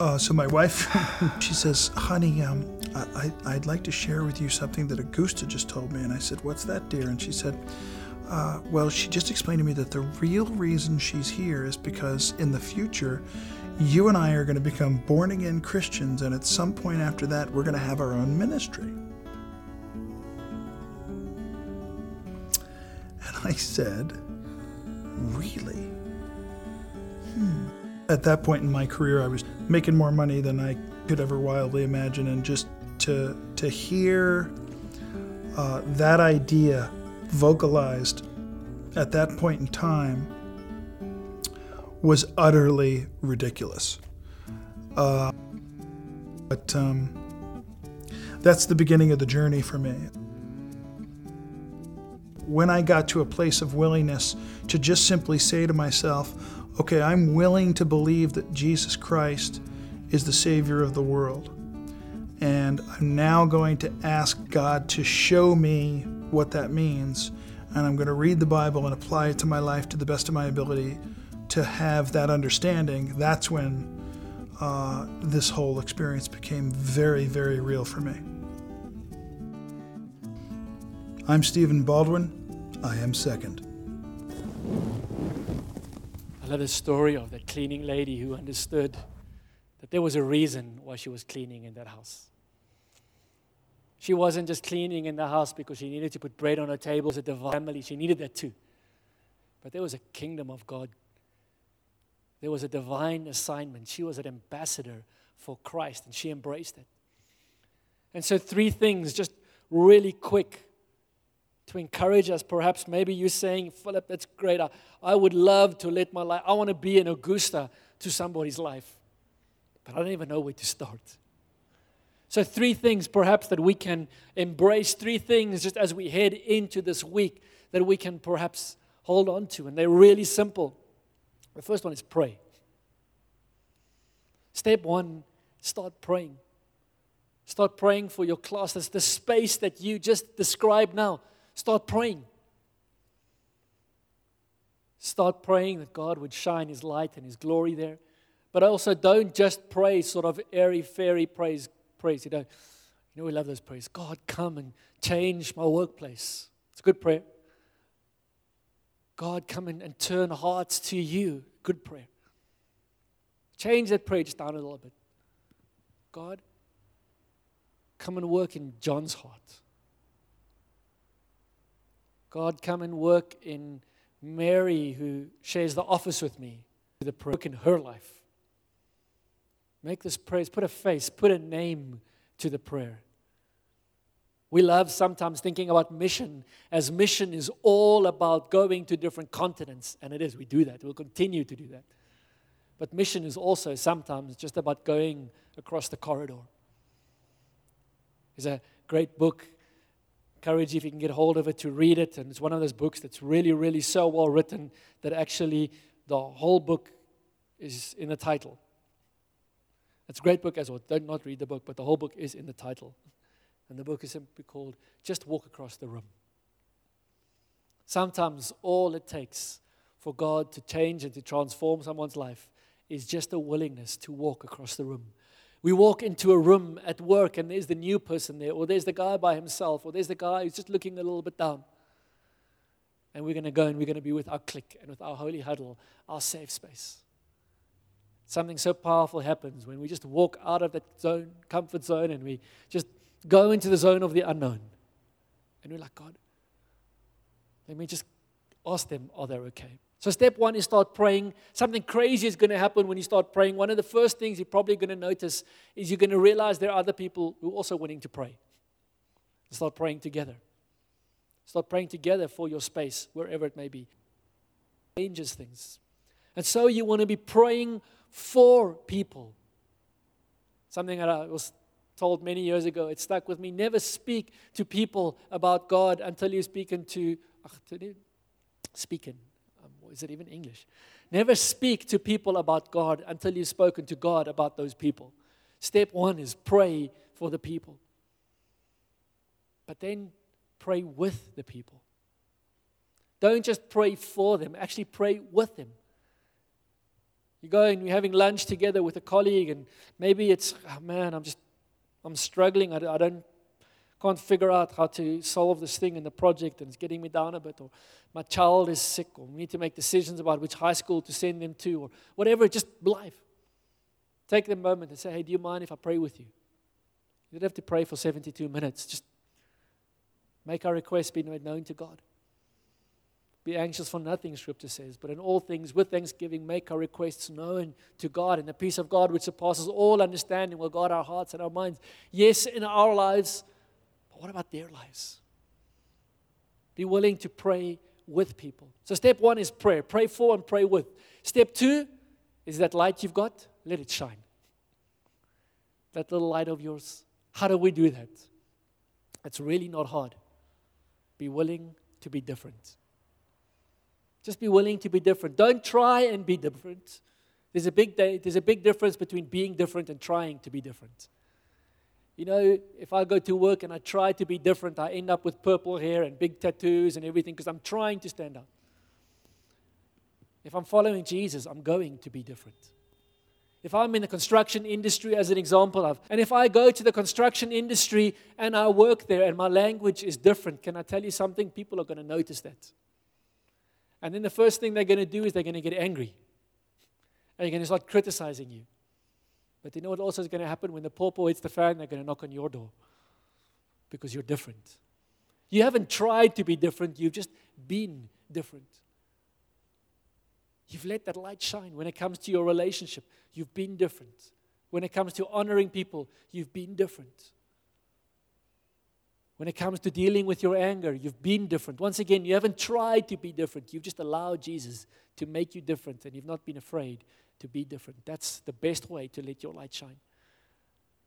Uh, so my wife, she says, "Honey, um, I, would like to share with you something that Augusta just told me." And I said, "What's that, dear?" And she said, uh, "Well, she just explained to me that the real reason she's here is because in the future, you and I are going to become born again Christians, and at some point after that, we're going to have our own ministry." And I said, "Really?" Hmm at that point in my career, I was making more money than I could ever wildly imagine, and just to to hear uh, that idea vocalized at that point in time was utterly ridiculous. Uh, but um, that's the beginning of the journey for me. When I got to a place of willingness to just simply say to myself, okay, I'm willing to believe that Jesus Christ is the Savior of the world. And I'm now going to ask God to show me what that means. And I'm going to read the Bible and apply it to my life to the best of my ability to have that understanding. That's when uh, this whole experience became very, very real for me. I'm Stephen Baldwin. I am second love the story of the cleaning lady who understood that there was a reason why she was cleaning in that house. She wasn't just cleaning in the house because she needed to put bread on her table as a divine family. She needed that too. But there was a kingdom of God. There was a divine assignment. She was an ambassador for Christ, and she embraced it. And so, three things, just really quick, to encourage us. Perhaps maybe you're saying, Philip, that's great. I, I would love to let my life, I want to be an Augusta to somebody's life, but I don't even know where to start. So, three things perhaps that we can embrace, three things just as we head into this week that we can perhaps hold on to. And they're really simple. The first one is pray. Step one, start praying. Start praying for your class. That's the space that you just described now. Start praying. Start praying that God would shine His light and His glory there. But also, don't just pray sort of airy fairy praise. Praise. You know, you know we love those prayers. God, come and change my workplace. It's a good prayer. God, come in and turn hearts to you. Good prayer. Change that prayer just down a little bit. God, come and work in John's heart. God, come and work in Mary, who shares the office with me, the prayer in her life. Make this praise, put a face, put a name to the prayer. We love sometimes thinking about mission as mission is all about going to different continents, and it is. We do that. We'll continue to do that. But mission is also sometimes just about going across the corridor. There's a great book encourage you if you can get hold of it to read it. And it's one of those books that's really, really so well written that actually the whole book is in the title. It's a great book as well. Don't not read the book, but the whole book is in the title. And the book is simply called Just Walk Across the Room. Sometimes all it takes for God to change and to transform someone's life is just a willingness to walk across the room. We walk into a room at work and there's the new person there, or there's the guy by himself, or there's the guy who's just looking a little bit down. And we're going to go and we're going to be with our clique and with our holy huddle, our safe space. Something so powerful happens when we just walk out of that zone, comfort zone, and we just go into the zone of the unknown. And we're like, God, let me just ask them, are they okay? So, step one is start praying. Something crazy is going to happen when you start praying. One of the first things you're probably going to notice is you're going to realize there are other people who are also wanting to pray. Start praying together. Start praying together for your space, wherever it may be. Changes things. And so you want to be praying for people. Something that I was told many years ago, it stuck with me. Never speak to people about God until you're speaking to, speaking, um, is it even English? Never speak to people about God until you've spoken to God about those people. Step one is pray for the people. But then pray with the people. Don't just pray for them, actually pray with them. You go and you're having lunch together with a colleague, and maybe it's, oh man, I'm just, I'm struggling. I, I don't, can't figure out how to solve this thing in the project, and it's getting me down a bit. Or my child is sick, or we need to make decisions about which high school to send them to, or whatever. Just life. Take the moment and say, hey, do you mind if I pray with you? You don't have to pray for 72 minutes. Just Make our request be made known to God. Be anxious for nothing, Scripture says, but in all things, with thanksgiving, make our requests known to God. And the peace of God, which surpasses all understanding, will guard our hearts and our minds. Yes, in our lives, but what about their lives? Be willing to pray with people. So, step one is prayer pray for and pray with. Step two is that light you've got, let it shine. That little light of yours. How do we do that? It's really not hard. Be willing to be different. Just be willing to be different. Don't try and be different. There's a big, there's a big difference between being different and trying to be different. You know, if I go to work and I try to be different, I end up with purple hair and big tattoos and everything because I'm trying to stand out. If I'm following Jesus, I'm going to be different. If I'm in the construction industry, as an example of, and if I go to the construction industry and I work there and my language is different, can I tell you something? People are going to notice that. And then the first thing they're going to do is they're going to get angry. And they're going to start criticizing you. But you know what also is going to happen? When the pawpaw hits the fan, they're going to knock on your door because you're different. You haven't tried to be different, you've just been different. You've let that light shine. When it comes to your relationship, you've been different. When it comes to honoring people, you've been different. When it comes to dealing with your anger, you've been different. Once again, you haven't tried to be different. You've just allowed Jesus to make you different, and you've not been afraid to be different. That's the best way to let your light shine.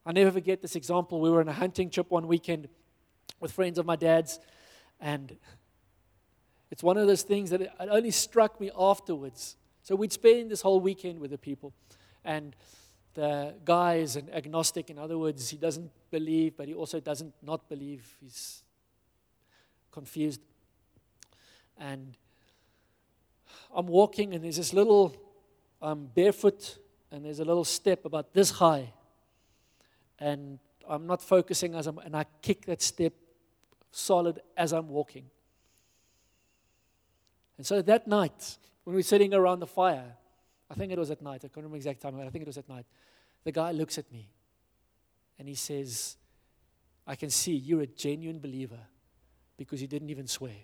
I'll never forget this example. We were on a hunting trip one weekend with friends of my dad's, and it's one of those things that it only struck me afterwards. So we'd spend this whole weekend with the people, and the guy is an agnostic. In other words, he doesn't believe, but he also doesn't not believe. He's confused. And I'm walking, and there's this little I'm barefoot, and there's a little step about this high. And I'm not focusing as I'm, and I kick that step solid as I'm walking. And so that night, when we're sitting around the fire, I think it was at night, I can't remember exact time, but I think it was at night, the guy looks at me and he says, I can see you're a genuine believer because you didn't even swear.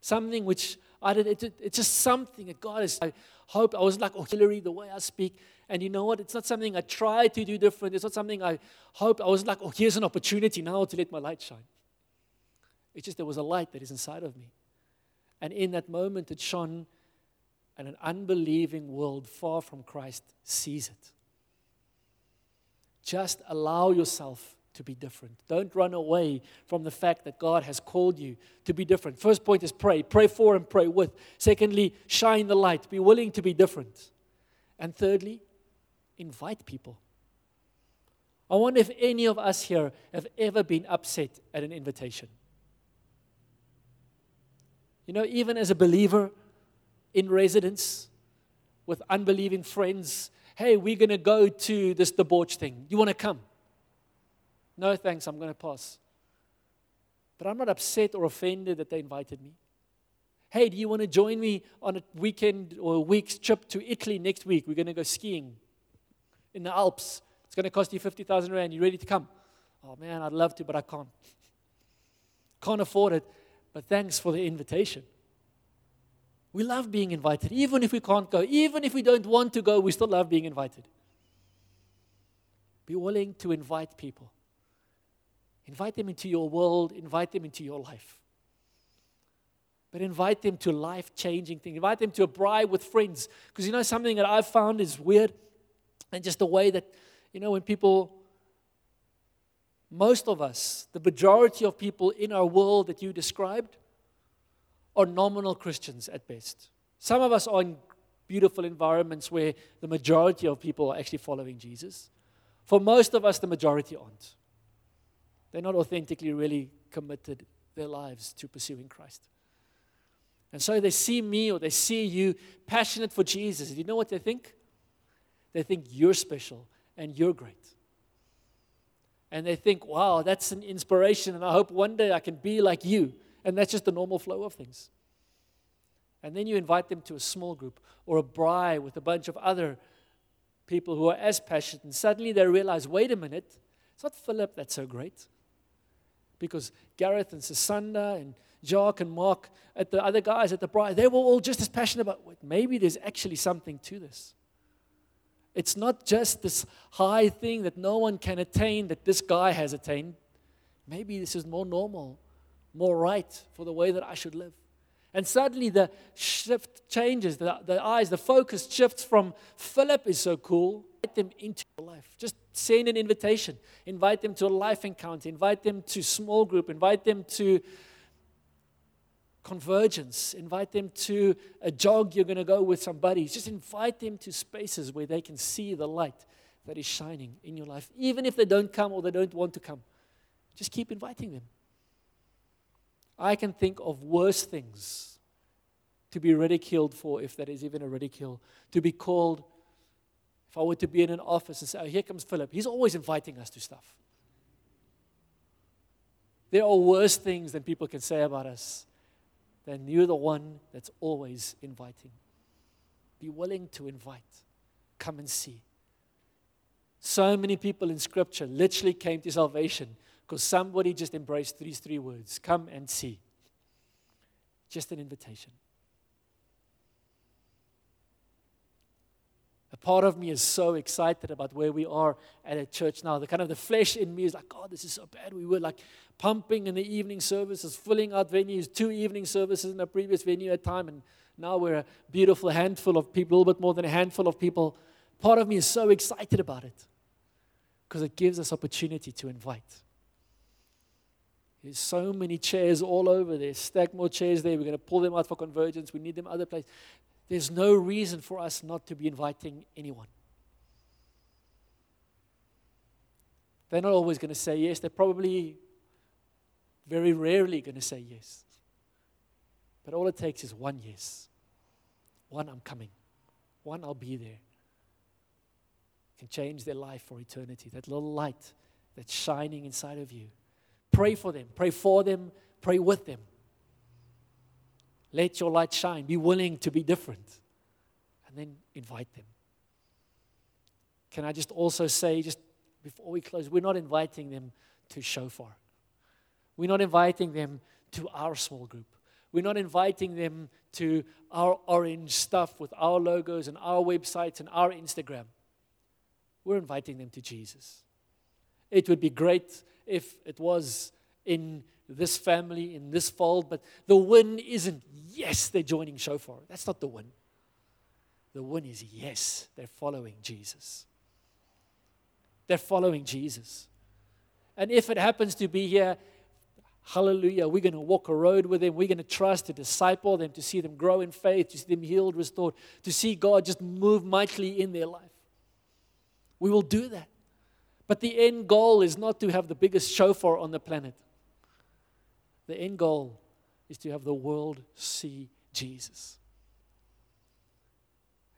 Something which I did, it, it, it's just something that God is, I hope, I was like, oh, Hillary, the way I speak. And you know what? It's not something I try to do different. It's not something I hope. I was like, oh, here's an opportunity now to let my light shine. It's just there was a light that is inside of me. And in that moment, it shone, and an unbelieving world far from Christ sees it. Just allow yourself to be different. Don't run away from the fact that God has called you to be different. First point is pray. Pray for and pray with. Secondly, shine the light. Be willing to be different. And thirdly, invite people. I wonder if any of us here have ever been upset at an invitation. You know, even as a believer in residence with unbelieving friends, Hey, we're going to go to this debauch thing. You want to come? No, thanks, I'm going to pass. But I'm not upset or offended that they invited me. Hey, do you want to join me on a weekend or a week's trip to Italy next week? We're going to go skiing in the Alps. It's going to cost you 50,000 Rand. You ready to come? Oh man, I'd love to, but I can't. Can't afford it, but thanks for the invitation. We love being invited, even if we can't go, even if we don't want to go, we still love being invited. Be willing to invite people. Invite them into your world, invite them into your life. But invite them to life changing things. Invite them to a braai with friends. Because you know, something that I've found is weird, and just the way that, you know, when people, most of us, the majority of people in our world that you described, are nominal Christians at best. Some of us are in beautiful environments where the majority of people are actually following Jesus. For most of us, the majority aren't. They're not authentically really committed their lives to pursuing Christ. And so they see me or they see you passionate for Jesus. Do you know what they think? They think you're special and you're great. And they think, wow, that's an inspiration, and I hope one day I can be like you. And that's just the normal flow of things. And then you invite them to a small group or a braai with a bunch of other people who are as passionate. And suddenly they realize wait a minute, it's not Philip that's so great. Because Gareth and Sasanda and Jacques and Mark, at the other guys at the braai, they were all just as passionate about maybe there's actually something to this. It's not just this high thing that no one can attain that this guy has attained. Maybe this is more normal more right for the way that I should live. And suddenly the shift changes, the, the eyes, the focus shifts from Philip is so cool, invite them into your life. Just send an invitation. Invite them to a life encounter, invite them to small group, invite them to convergence, invite them to a jog you're going to go with some buddies. Just invite them to spaces where they can see the light that is shining in your life, even if they don't come or they don't want to come. Just keep inviting them. I can think of worse things to be ridiculed for, if that is even a ridicule. To be called, if I were to be in an office and say, oh, here comes Philip. He's always inviting us to stuff. There are worse things than people can say about us than you're the one that's always inviting. Be willing to invite. Come and see. So many people in Scripture literally came to salvation because somebody just embraced these three words come and see. Just an invitation. A part of me is so excited about where we are at a church now. The kind of the flesh in me is like, God, this is so bad. We were like pumping in the evening services, filling out venues, two evening services in a previous venue at time, and now we're a beautiful handful of people, a little bit more than a handful of people. Part of me is so excited about it because it gives us opportunity to invite. There's so many chairs all over there. Stack more chairs there. We're going to pull them out for convergence. We need them other places. There's no reason for us not to be inviting anyone. They're not always going to say yes. They're probably very rarely going to say yes. But all it takes is one yes. One, I'm coming. One, I'll be there. Can change their life for eternity. That little light that's shining inside of you Pray for them, pray for them, pray with them. Let your light shine. Be willing to be different. And then invite them. Can I just also say, just before we close, we're not inviting them to shofar. We're not inviting them to our small group. We're not inviting them to our orange stuff with our logos and our websites and our Instagram. We're inviting them to Jesus. It would be great if it was in this family, in this fold, but the win isn't, yes, they're joining Shofar. That's not the win. The win is, yes, they're following Jesus. They're following Jesus. And if it happens to be here, hallelujah, we're going to walk a road with them. We're going to trust to disciple them, to see them grow in faith, to see them healed, restored, to see God just move mightily in their life. We will do that. But the end goal is not to have the biggest shofar on the planet. The end goal is to have the world see Jesus.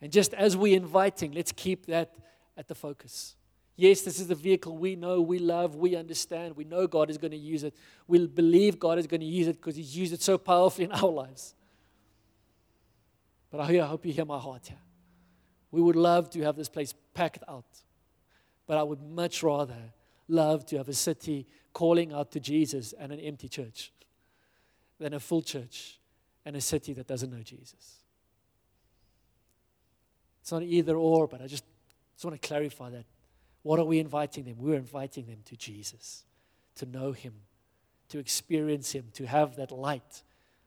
And just as we're inviting, let's keep that at the focus. Yes, this is the vehicle we know, we love, we understand. We know God is going to use it. We believe God is going to use it because He's used it so powerfully in our lives. But I hope you hear my heart here. We would love to have this place packed out. But I would much rather love to have a city calling out to Jesus and an empty church than a full church and a city that doesn't know Jesus. It's not either or, but I just, just want to clarify that. What are we inviting them? We're inviting them to Jesus, to know Him, to experience Him, to have that light.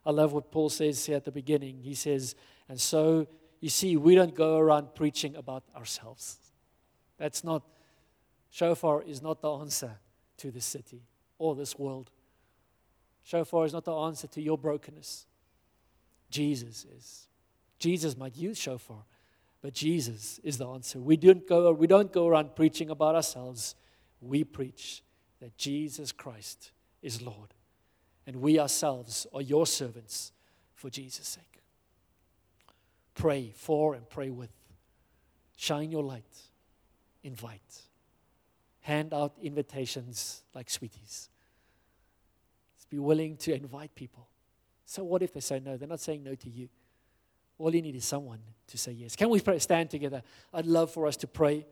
I love what Paul says here at the beginning. He says, and so you see, we don't go around preaching about ourselves. That's not, shofar is not the answer to this city or this world. Shofar is not the answer to your brokenness. Jesus is. Jesus might use shofar, but Jesus is the answer. We don't go, we don't go around preaching about ourselves. We preach that Jesus Christ is Lord. And we ourselves are your servants for Jesus' sake. Pray for and pray with. Shine your light. Invite. Hand out invitations like sweeties. Be willing to invite people. So, what if they say no? They're not saying no to you. All you need is someone to say yes. Can we stand together? I'd love for us to pray.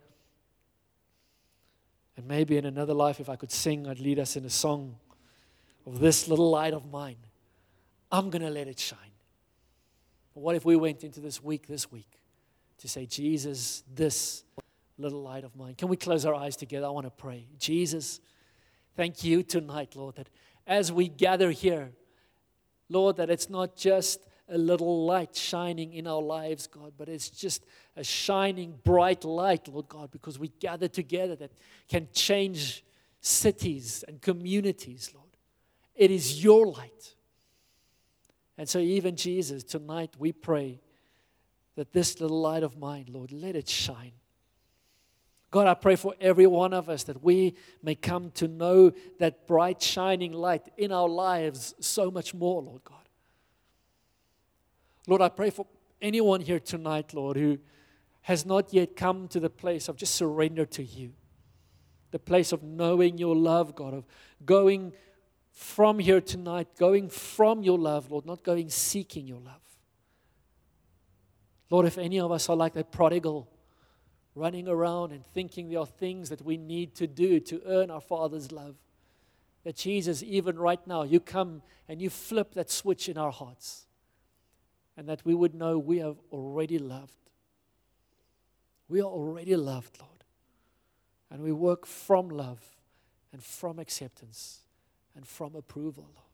And maybe in another life, if I could sing, I'd lead us in a song of this little light of mine. I'm going to let it shine. But what if we went into this week, this week, to say, Jesus, this little light of mine? Can we close our eyes together? I want to pray. Jesus, thank you tonight, Lord, that as we gather here, Lord, that it's not just a little light shining in our lives, God, but it's just a shining bright light, Lord God, because we gather together that can change cities and communities, Lord. It is your light. And so, even Jesus, tonight we pray that this little light of mine, Lord, let it shine. God, I pray for every one of us that we may come to know that bright, shining light in our lives so much more, Lord God. Lord, I pray for anyone here tonight, Lord, who has not yet come to the place of just surrender to you, the place of knowing your love, God, of going from here tonight, going from your love, Lord, not going seeking your love. Lord, if any of us are like that prodigal, running around and thinking there are things that we need to do to earn our Father's love, that Jesus, even right now, you come and you flip that switch in our hearts and that we would know we are already loved. We are already loved, Lord. And we work from love and from acceptance and from approval, Lord.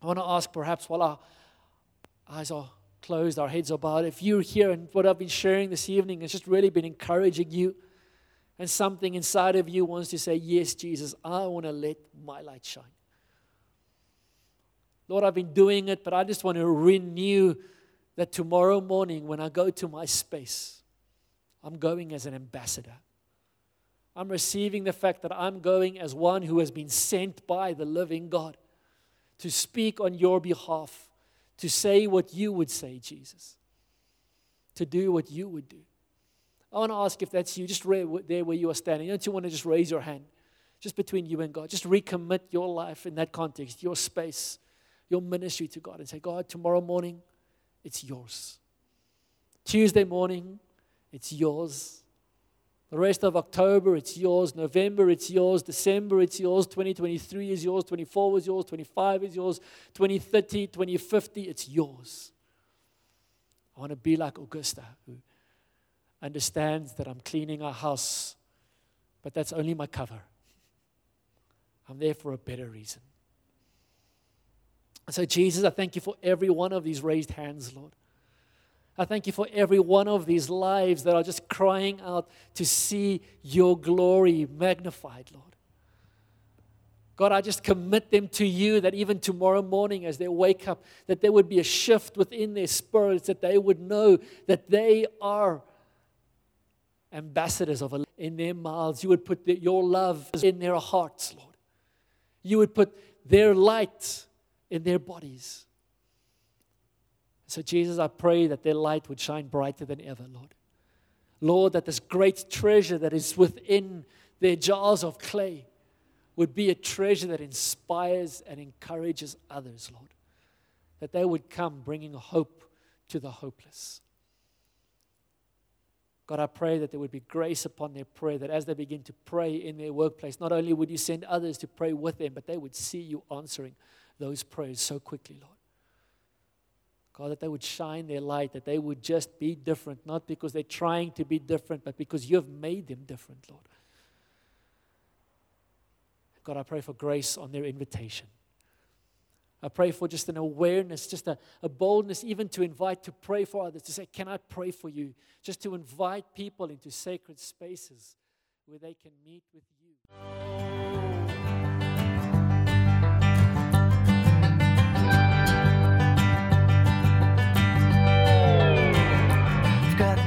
I want to ask, perhaps, while our eyes are closed, our heads are bowed, if you're here and what I've been sharing this evening has just really been encouraging you, and something inside of you wants to say, Yes, Jesus, I want to let my light shine. Lord, I've been doing it, but I just want to renew that tomorrow morning when I go to my space, I'm going as an ambassador. I'm receiving the fact that I'm going as one who has been sent by the living God to speak on your behalf, to say what you would say, Jesus, to do what you would do. I want to ask if that's you, just there where you are standing. Don't you want to just raise your hand, just between you and God? Just recommit your life in that context, your space your ministry to God and say, God, tomorrow morning, it's yours. Tuesday morning, it's yours. The rest of October, it's yours. November, it's yours. December, it's yours. 2023 is yours. 24 is yours. 25 is yours. 2030, 2050, it's yours. I want to be like Augusta, who understands that I'm cleaning our house, but that's only my cover. I'm there for a better reason. So, Jesus, I thank you for every one of these raised hands, Lord. I thank you for every one of these lives that are just crying out to see your glory magnified, Lord. God, I just commit them to you that even tomorrow morning as they wake up, that there would be a shift within their spirits, that they would know that they are ambassadors of a, in their mouths. You would put the, your love in their hearts, Lord. You would put their light in their bodies. So, Jesus, I pray that their light would shine brighter than ever, Lord. Lord, that this great treasure that is within their jars of clay would be a treasure that inspires and encourages others, Lord. That they would come bringing hope to the hopeless. God, I pray that there would be grace upon their prayer, that as they begin to pray in their workplace, not only would you send others to pray with them, but they would see you answering those prayers so quickly, Lord. God, that they would shine their light, that they would just be different, not because they're trying to be different, but because you have made them different, Lord. God, I pray for grace on their invitation. I pray for just an awareness, just a, a, boldness, even to invite, to pray for others, to say, Can I pray for you? Just to invite people into sacred spaces where they can meet with you.